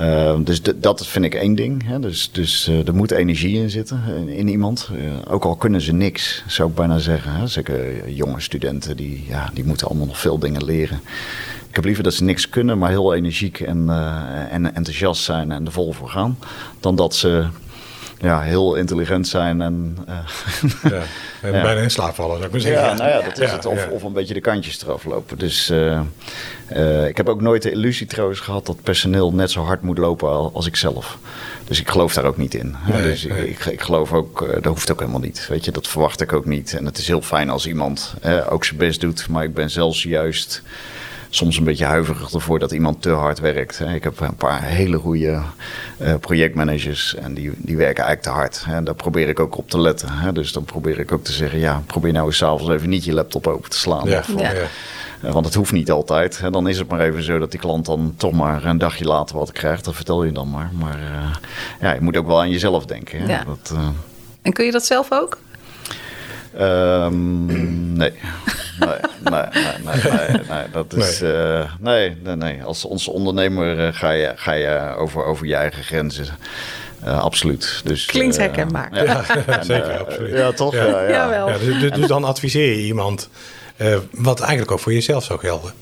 Uh, dus dat vind ik één ding. Hè. Dus, dus uh, er moet energie in zitten, in, in iemand. ook al kunnen ze niks, zou ik bijna zeggen. Hè. Zeker jonge studenten, die, ja, die moeten allemaal nog veel dingen leren. Ik heb liever dat ze niks kunnen, maar heel energiek en, en enthousiast zijn en er vol voor gaan. Dan dat ze ja, heel intelligent zijn en... ja, en bijna in slaap vallen, zou ik maar zeggen. Ja, nou ja, dat is het. Of, of een beetje de kantjes eraf lopen. Dus ik heb ook nooit de illusie trouwens gehad dat personeel net zo hard moet lopen als ik zelf. Dus ik geloof daar ook niet in. dus Ik, ik, geloof ook, dat hoeft ook helemaal niet. Weet je, dat verwacht ik ook niet. En het is heel fijn als iemand ook zijn best doet. Maar ik ben zelfs juist soms een beetje huiverig ervoor dat iemand te hard werkt. Ik heb een paar hele goede uh, projectmanagers en die, die werken eigenlijk te hard. En daar probeer ik ook op te letten. Dus dan probeer ik ook te zeggen, ja, probeer nou eens s'avonds even niet je laptop open te slaan. Ja, ja. Eh, want het hoeft niet altijd. Dan is het maar even zo dat die klant dan toch maar een dagje later wat krijgt. Dat vertel je dan maar. Maar uh, ja, je moet ook wel aan jezelf denken. Ja. Dat, uh... En kun je dat zelf ook? Um, nee. Nee, nee, nee, nee, nee, dat is. Nee, uh, nee, nee, nee, Als, als ondernemer uh, ga, je, ga je over, over je eigen grenzen. Uh, absoluut. Dus, Klinkt herkenbaar. Ja, ja, zeker, absoluut. Ja, toch? Ja, ja. Jawel. Ja, dus, dus dan adviseer je iemand wat eigenlijk ook voor jezelf zou gelden.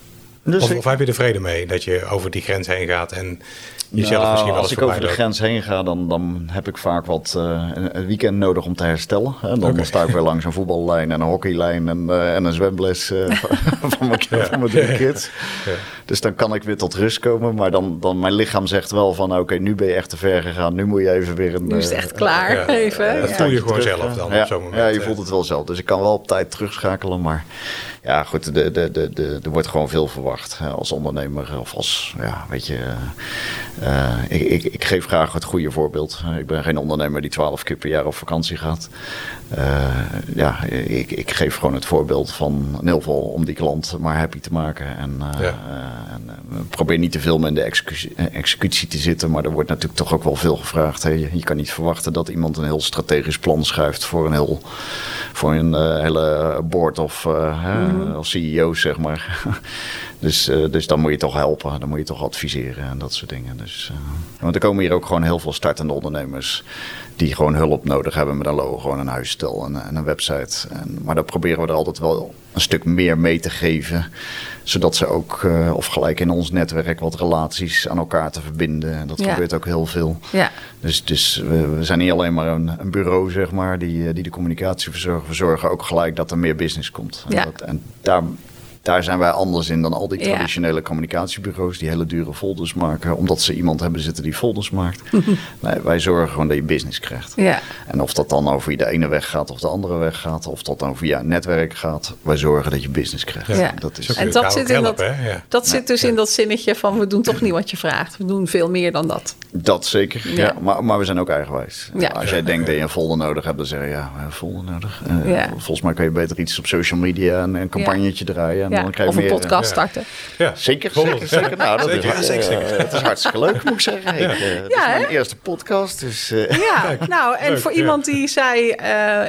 Dus of, of, heb je er vrede mee dat je over die grens heen gaat en jezelf misschien wel Als ik over de grens heen ga, dan, dan heb ik vaak wat uh, een weekend nodig om te herstellen. Hè. Dan okay. sta ik weer langs een voetballijn en een hockeylijn en, uh, en een zwemles uh, van mijn, ja. van mijn drie kids. Ja. Dus dan kan ik weer tot rust komen. Maar dan, dan mijn lichaam zegt wel van oké, okay, nu ben je echt te ver gegaan. Nu moet je even weer een... Nu is het echt klaar. even. dat voel je gewoon terug, zelf dan op zo'n moment. Ja, je voelt het wel zelf. Dus ik kan wel op tijd terugschakelen, maar ja, goed, de, de, de, de, er wordt gewoon veel verwacht hè, als ondernemer of als, ja, weet je, uh, ik, ik, ik, geef graag het goede voorbeeld. Ik ben geen ondernemer die twaalf keer per jaar op vakantie gaat. Uh, ja, ik, ik geef gewoon het voorbeeld van ieder geval om die klant maar happy te maken. En, uh, ja. en probeer niet te veel met in de executie, executie, te zitten, maar er wordt natuurlijk toch ook wel veel gevraagd. Hè. Je, je, kan niet verwachten dat iemand een heel strategisch plan schrijft voor een, heel, voor een hele board of mm. als CEO, zeg maar. dus, dus dan moet je toch helpen, dan moet je toch adviseren en dat soort dingen. Dus, want er komen hier ook gewoon heel veel startende ondernemers die gewoon hulp nodig hebben met een logo en een huisstel en, en een website. En, maar dan proberen we er altijd wel een stuk meer mee te geven. Zodat ze ook, uh, of gelijk in ons netwerk, wat relaties aan elkaar te verbinden. En dat ja. gebeurt ook heel veel. Ja. Dus, dus we, we, zijn niet alleen maar een, een, bureau, zeg maar, die, die de communicatie verzorgen. We zorgen ook gelijk dat er meer business komt. En, ja. dat, en daar daar zijn wij anders in dan al die traditionele ja. communicatiebureaus die hele dure folders maken, omdat ze iemand hebben zitten die folders maakt. nee, wij zorgen gewoon dat je business krijgt. Ja. En of dat dan over de ene weg gaat of de andere weg gaat, of dat dan via netwerk gaat, wij zorgen dat je business krijgt. Ja. Dat is, en dat zit, in dat, dat zit dus in dat zinnetje van we doen toch niet wat je vraagt. We doen veel meer dan dat. Dat zeker, ja. Maar, maar we zijn ook eigenwijs. Als jij denkt dat je een folder nodig hebt, dan zeg je ja, we hebben een folder nodig. Uh, volgens mij kan je beter iets op social media en een campagnetje draaien. Ja. Dan of een meer, podcast starten. Ja. Zeker, zeker, zeker. Nou, dat zeker, is, zeker. Uh, het is hartstikke leuk, moet ik zeggen. Ik, uh, het is mijn eerste podcast. Dus, uh. Ja, nou, en leuk, voor iemand die zei,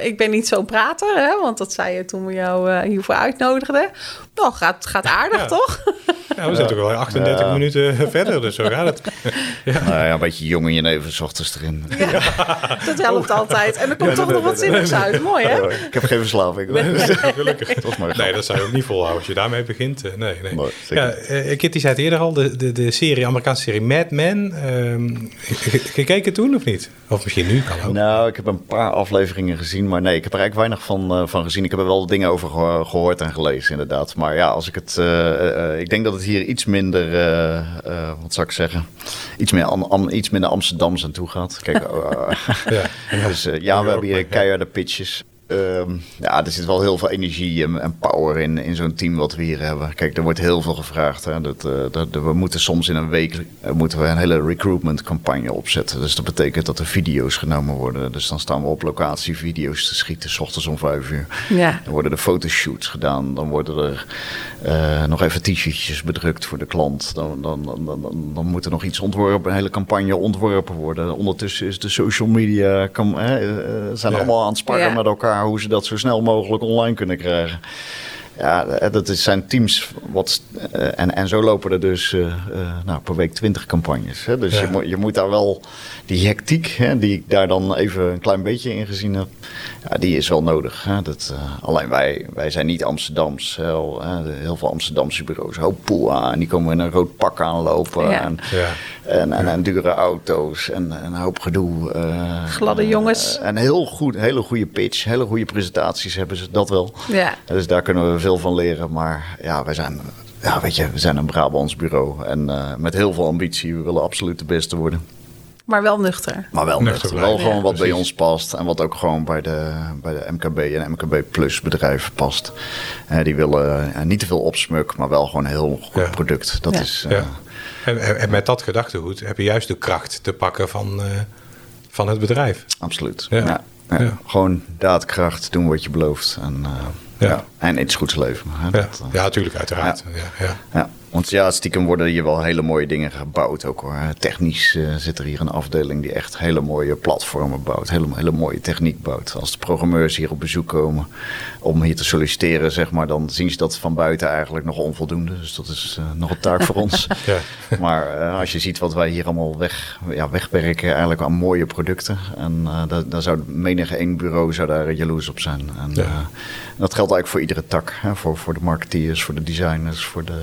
ik ben niet zo'n prater, hè, want dat zei je toen we jou hiervoor uitnodigden. Nou, gaat, gaat aardig, toch? Ja, we zijn toch wel 38 minuten verder, dus zo gaat het. Ja. Nou ja, een beetje jong in je neven, ochtends erin. dat helpt altijd. En er komt toch nog wat zinnigs uit. Mooi, hè? Ik heb geen verslaving. Gelukkig. Dat maar nee, dat zou je ook niet volhouden als je daarmee begint. Nee, nee. nee ja, uh, Kitty zei het eerder al, de, de, de serie, Amerikaanse serie Mad Men. Um, gekeken toen of niet? Of misschien nu kan ook. Nou, ik heb een paar afleveringen gezien, maar nee, ik heb er eigenlijk weinig van, uh, van gezien. Ik heb er wel dingen over gehoord en gelezen, inderdaad. Maar ja, als ik het. Uh, ik denk dat het hier iets minder. wat zou ik zeggen? Iets, meer am, am, iets minder Amsterdams aan toe gaat. Kijk, ja. dus ja, we hebben hier keiharde pitches. Um, ja, er zit wel heel veel energie en, en power in, in zo'n team wat we hier hebben. Kijk, er wordt heel veel gevraagd. Hè. Dat, uh, dat, we moeten soms in een week uh, moeten we een hele recruitment campagne opzetten. Dus dat betekent dat er video's genomen worden. Dus dan staan we op locatie video's te schieten, s ochtends om vijf uur. Ja. Dan worden er fotoshoots gedaan. Dan worden er uh, nog even t-shirtjes bedrukt voor de klant. Dan, dan, dan, dan, dan moet er nog iets ontworpen, een hele campagne ontworpen worden. Ondertussen is de social media, kan, zijn ja. allemaal aan het sparren ja. met elkaar hoe ze dat zo snel mogelijk online kunnen krijgen. Ja, dat zijn teams. Wat, uh, en, en zo lopen er dus uh, uh, nou, per week twintig campagnes. Hè? Dus ja. je, moet, je moet daar wel die hectiek, hè, die ik daar dan even een klein beetje in gezien heb. Ja, die is wel nodig. Hè. Dat, uh, alleen wij, wij zijn niet Amsterdams. Heel, heel veel Amsterdamse bureaus, hoop poa, en die komen in een rood pak aanlopen. Ja. En, ja. En, en, en, dure auto's en, een hoop gedoe. Uh, Gladde jongens. en heel goed, hele goede pitch, hele goede presentaties hebben ze, dat wel. Ja. Dus daar kunnen we veel van leren. Maar ja, wij zijn ja, weet je, we zijn een Brabants bureau en uh, met heel veel ambitie. We willen absoluut de beste worden. Maar wel nuchter. Maar wel nuchter. Wel gewoon wat bij ons past. En wat ook gewoon bij de, bij de MKB en MKB Plus bedrijven past. Uh, die willen uh, niet te veel opsmuk, maar wel gewoon een heel goed product. Dat is, ja. En, en, met dat gedachtegoed heb je juist de kracht te pakken van, van het bedrijf. Absoluut. Ja. Gewoon daadkracht, doen wat je belooft. En, ja. en iets goeds leven. Hè? Dat, ja. natuurlijk, uiteraard. ja. Want ja, stiekem worden hier wel hele mooie dingen gebouwd ook hoor. Technisch uh, zit er hier een afdeling die echt hele mooie platformen bouwt. Hele, hele mooie techniek bouwt. Als de programmeurs hier op bezoek komen om hier te solliciteren, zeg maar, dan zien ze dat van buiten eigenlijk nog onvoldoende. Dus dat is uh, nog een taak voor ons. Ja. Maar uh, als je ziet wat wij hier allemaal weg, ja, wegwerken, eigenlijk aan mooie producten. En daar, daar zou menige één bureau zou daar jaloers op zijn. En, ja. dat geldt eigenlijk voor iedere tak. Hè? Voor, voor de marketeers, voor de designers, voor de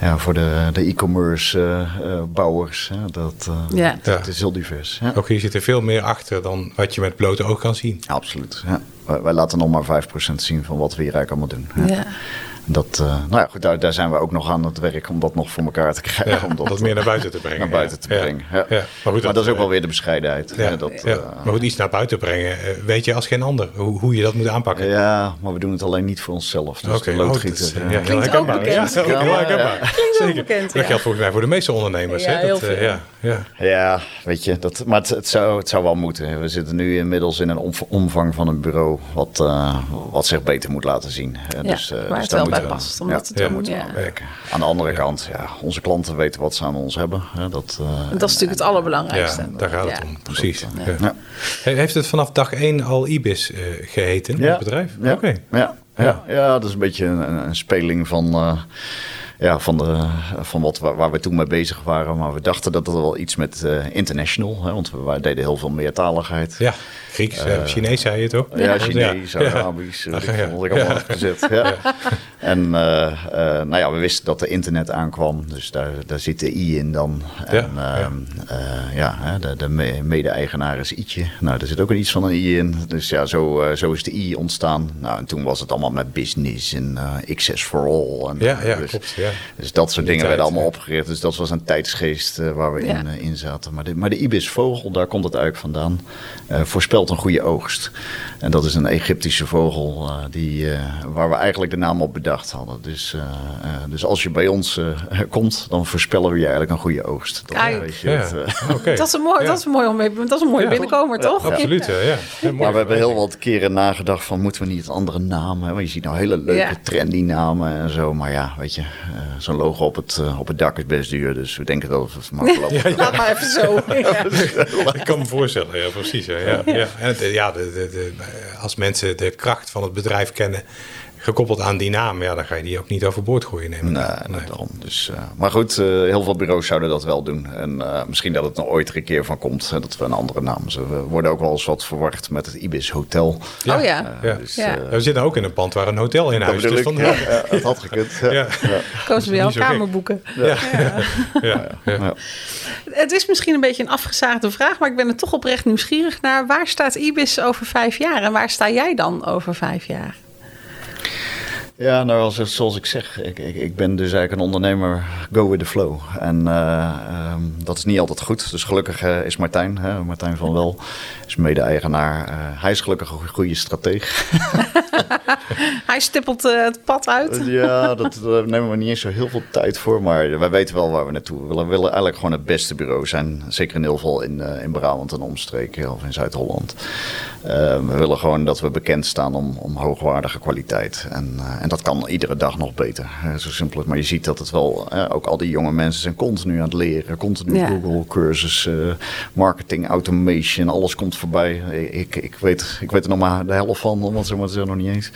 ja, voor de, de e-commerce uh, uh, bouwers. Hè, dat, uh, ja. dat is heel divers. Ja. Ook hier zit er veel meer achter dan wat je met blote oog kan zien. Absoluut. Ja. Wij, wij laten nog maar 5% zien van wat we hier eigenlijk allemaal doen. Ja. Dat, uh, nou ja, goed, daar, daar, zijn we ook nog aan het werk om dat nog voor elkaar te krijgen. Ja, om dat, meer naar buiten te brengen. Naar buiten te brengen. Ja. Maar, goed, maar dat, is ook wel weer de bescheidenheid. Ja. Dat, uh, maar goed, iets naar buiten brengen, uh, weet je als geen ander hoe, hoe je dat moet aanpakken. Ja, maar we doen het alleen niet voor onszelf. Dus okay. loodgieter. Oh, ja, heel herkenbaar. Ja, heel herkenbaar. Zeker. Bekend, dat geldt volgens mij voor de meeste ondernemers. Ja, hè? Dat, ja, ja. ja, weet je, dat, maar het, het, zou, het zou wel moeten. We zitten nu inmiddels in een omvang van een bureau wat, wat zich beter moet laten zien. dus, waar het wel bij past. Omdat ja, moeten ja. werken. Aan de andere kant, ja, onze klanten weten wat ze aan ons hebben. Hè, dat, uh, dat is natuurlijk het allerbelangrijkste. Ja, daar gaat het om, precies. Dat, Heeft het vanaf dag één al IBIS uh, geheten, het bedrijf? Ja. Oké. Ja. Ja. Ja. dat is een beetje een, een speling van... Ja, van, de, van wat, waar, we toen mee bezig waren. Maar we dachten dat het wel iets met uh, international, hè, want we deden heel veel meertaligheid. Ja. Grieks, uh, Chinees zei je toch? Ja, Chinees, ja. Arabisch, ja. ik allemaal gezet. Ja. En uh, nou ja, we wisten dat er internet aankwam, dus daar, daar zit de i in dan. En ja, ja de, de mede-eigenaar is i'tje. Nou, er zit ook iets van een i in. Dus ja, zo, zo is de i ontstaan. Nou, en toen was het allemaal met business en access for all. En, ja, ja, dus, klopt, ja. dus dat soort dingen werden allemaal opgericht. Dus dat was een tijdsgeest waar we in, in zaten. Maar de, maar de ibis vogel, daar komt het eigenlijk vandaan. voorspelt een goede oogst. En dat is een Egyptische vogel uh, die, uh, waar we eigenlijk de naam op bedacht hadden. Dus, uh, dus als je bij ons komt, dan voorspellen we je eigenlijk een goede oogst. Dat, weet je, okay. dat, is een mooi, dat is een mooi, om mee, dat is een mooie ja, binnenkomer, toch? absoluut, ja. maar we hebben heel wat keren nagedacht van moeten we niet een andere naam hebben. Je ziet nou hele leuke trendy namen en zo. Maar ja, weet je, zo'n logo op het, op het dak is best duur. Dus we denken dat het makkelijk ja, Laat maar even zo. Ik kan me voorstellen, ja precies. Ja, ja. En het, ja, de, de, de, als mensen de kracht van het bedrijf kennen, gekoppeld aan die naam, ja, dan ga je die ook niet overboord gooien. Nemen. Nee, nee. daarom. Dus, uh, maar goed, uh, heel veel bureaus zouden dat wel doen. En uh, misschien dat het nog ooit er een keer van komt dat we een andere naam. Ze we worden ook wel eens wat verwacht met het Ibis Hotel. Ja. Oh ja. ja. Dus, ja. we zitten ook in een pand waar een hotel in huis is. Dus van, ja, het had gekund. Ja. Ja. Komen ze weer al kamer boeken. Ja. Ja. Het is misschien een beetje een afgezaagde vraag, maar ik ben er toch oprecht nieuwsgierig naar. Waar staat Ibis over vijf jaar en waar sta jij dan over vijf jaar? Ja, nou, zoals ik zeg, ik, ik, ik, ben dus eigenlijk een ondernemer go with the flow. En uh, um, dat is niet altijd goed. Dus gelukkig uh, is Martijn, hè, Martijn van Wel, is mede-eigenaar. Uh, hij is gelukkig een goede strateeg. hij stippelt het pad uit. ja, dat, daar nemen we niet eens zo heel veel tijd voor. Maar wij weten wel waar we naartoe willen. We willen eigenlijk gewoon het beste bureau zijn. Zeker in heel veel in, in Brabant en omstreken of in Zuid-Holland. we willen gewoon dat we bekend staan om, om hoogwaardige kwaliteit. En, en dat kan iedere dag nog beter. Zo simpel is. Maar je ziet dat het wel, ook al die jonge mensen zijn continu aan het leren. Continu ja. Google cursussen, marketing, automation, alles komt voorbij. Ik, ik, weet, ik weet er nog maar de helft van, want zo maar zeggen nog niet eens.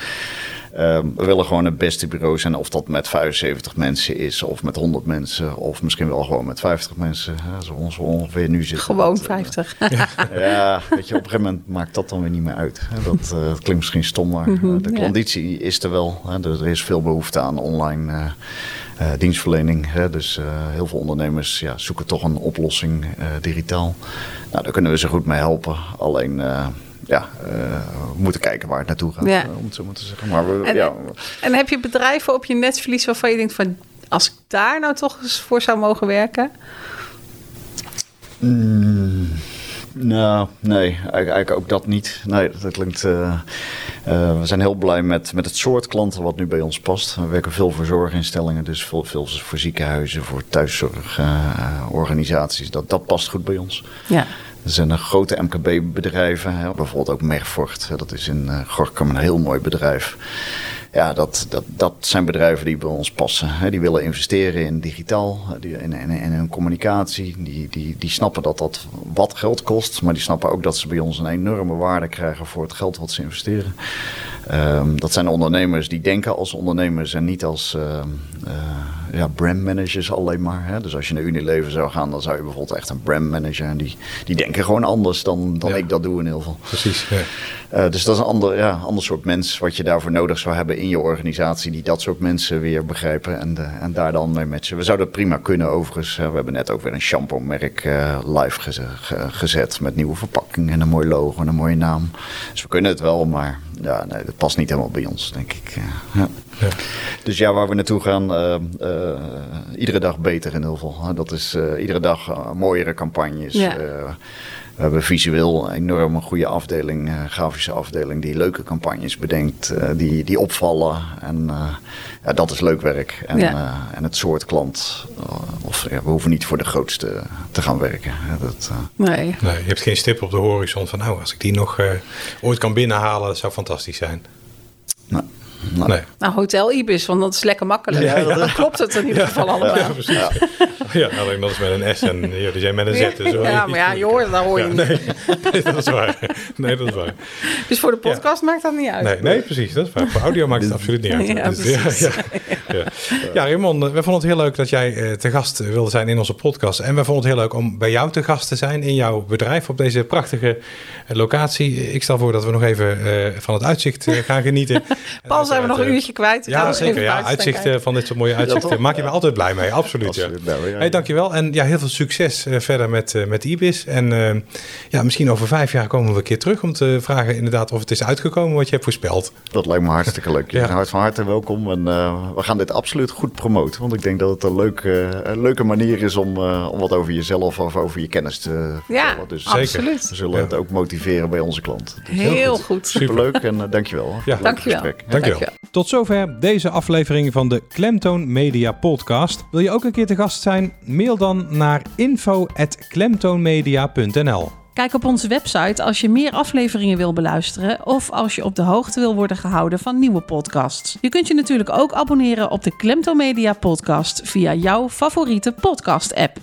Ehm, we willen gewoon het beste bureau zijn. Of dat met 75 mensen is, of met 100 mensen, of misschien wel gewoon met 50 mensen. Hè, zoals we ongeveer nu zitten. Gewoon 50. ja, weet je, op een gegeven moment maakt dat dan weer niet meer uit. Dat, klinkt misschien stom, maar mhm, de conditie is er wel. Er is veel behoefte aan online uh, dienstverlening. Hè? Dus uh, heel veel ondernemers ja, zoeken toch een oplossing uh, digitaal. Nou, daar kunnen we ze goed mee helpen. Alleen ja, we moeten kijken waar het naartoe gaat, ja. om het zo maar te zeggen. Maar we, en, ja. en heb je bedrijven op je netverlies waarvan je denkt van... als ik daar nou toch eens voor zou mogen werken... Mm. Nou, nee, eigenlijk ook dat niet. Nee, dat klinkt. Uh, uh, we zijn heel blij met, met het soort klanten wat nu bij ons past. We werken veel voor zorginstellingen, dus veel, veel voor ziekenhuizen, voor thuiszorgorganisaties. dat, dat past goed bij ons. Ja. Er zijn grote MKB-bedrijven, bijvoorbeeld ook Mervoort. Dat is in uh, Gorkum een heel mooi bedrijf ja, dat, dat, dat zijn bedrijven die bij ons passen. Hè. Die willen investeren in digitaal, die, in, hun communicatie. Die, die, die snappen dat dat wat geld kost, maar die snappen ook dat ze bij ons een enorme waarde krijgen voor het geld wat ze investeren. Um, dat zijn ondernemers die denken als ondernemers en niet als uh, uh, ja, brandmanagers alleen maar. Hè. Dus als je naar Unilever zou gaan, dan zou je bijvoorbeeld echt een brandmanager. En die, die denken gewoon anders dan, dan ik dat doe in ieder geval. Precies, ja. Uh, dus dat is een ander, ja, ander soort mens wat je daarvoor nodig zou hebben in je organisatie. Die dat soort mensen weer begrijpen en, de, en daar dan mee matchen. We zouden dat prima kunnen overigens. we hebben net ook weer een shampoo merk live gezet met nieuwe verpakking en een mooi logo en een mooie naam. Dus we kunnen het wel, maar ja, nee, dat past niet helemaal bij ons, denk ik. Ja. Ja. Dus ja, waar we naartoe gaan, uh, uh, iedere dag beter in ieder geval. Dat is uh, iedere dag mooiere campagnes. Ja. We hebben visueel een enorm goede afdeling, grafische afdeling, die leuke campagnes bedenkt, die, die opvallen. En ja, dat is leuk werk. En, ja. en het soort klant, of ja, we hoeven niet voor de grootste te gaan werken. Dat, nee. nee. Je hebt geen stip op de horizon van, nou, als ik die nog ooit kan binnenhalen, dat zou fantastisch zijn. Nou. Nou, nee. nou, Hotel Ibis, want dat is lekker makkelijk. Ja, ja. Dan klopt het in ieder geval allemaal. Ja, precies. Ja, alleen dat is met een S en jullie zijn met een Z. Dus ja, maar ja, je hoort daar hoor je niet. Nee, nee, dat is waar. Nee, dat is waar. Dus voor de podcast maakt dat niet uit. Nee, nee, precies. Dat is waar. Voor audio maakt het absoluut niet uit. Ja, dus, ja, ja. ja. Raymond, we vonden het heel leuk dat jij te gast wilde zijn in onze podcast. En we vonden het heel leuk om bij jou te gast te zijn in jouw bedrijf op deze prachtige locatie. Ik stel voor dat we nog even van het uitzicht gaan genieten. Zijn we nog een uurtje kwijt. Ja, zeker. Ja, uitzichten van dit soort mooie uitzichten maak je me altijd blij mee. Absoluut. Ja. Nou, ja. Hey, dankjewel. En ja, heel veel succes uh, verder met, uh, met Ibis. En uh, ja, misschien over vijf jaar komen we een keer terug om te vragen inderdaad of het is uitgekomen wat je hebt voorspeld. Dat lijkt me hartstikke leuk. Je ja. hart van harte welkom. En we gaan dit absoluut goed promoten. Want ik denk dat het een leuke, een leuke manier is om, om wat over jezelf of over je kennis te Ja, dus absoluut. We zullen het ook motiveren bij onze klanten. Dus heel, heel goed. goed. Superleuk en dankjewel. Ja. Dankjewel. Dankjewel. Dankjewel. Tot zover deze aflevering van de Klemtoon Media Podcast. Wil je ook een keer te gast zijn? Mail dan naar info.klemtoonmedia.nl. Kijk op onze website als je meer afleveringen wil beluisteren of als je op de hoogte wil worden gehouden van nieuwe podcasts. Je kunt je natuurlijk ook abonneren op de Klemtoon Media Podcast via jouw favoriete podcast-app.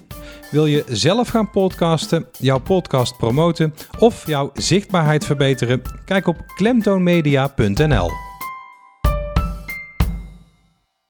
Wil je zelf gaan podcasten, jouw podcast promoten of jouw zichtbaarheid verbeteren? Kijk op klemtoonmedia.nl.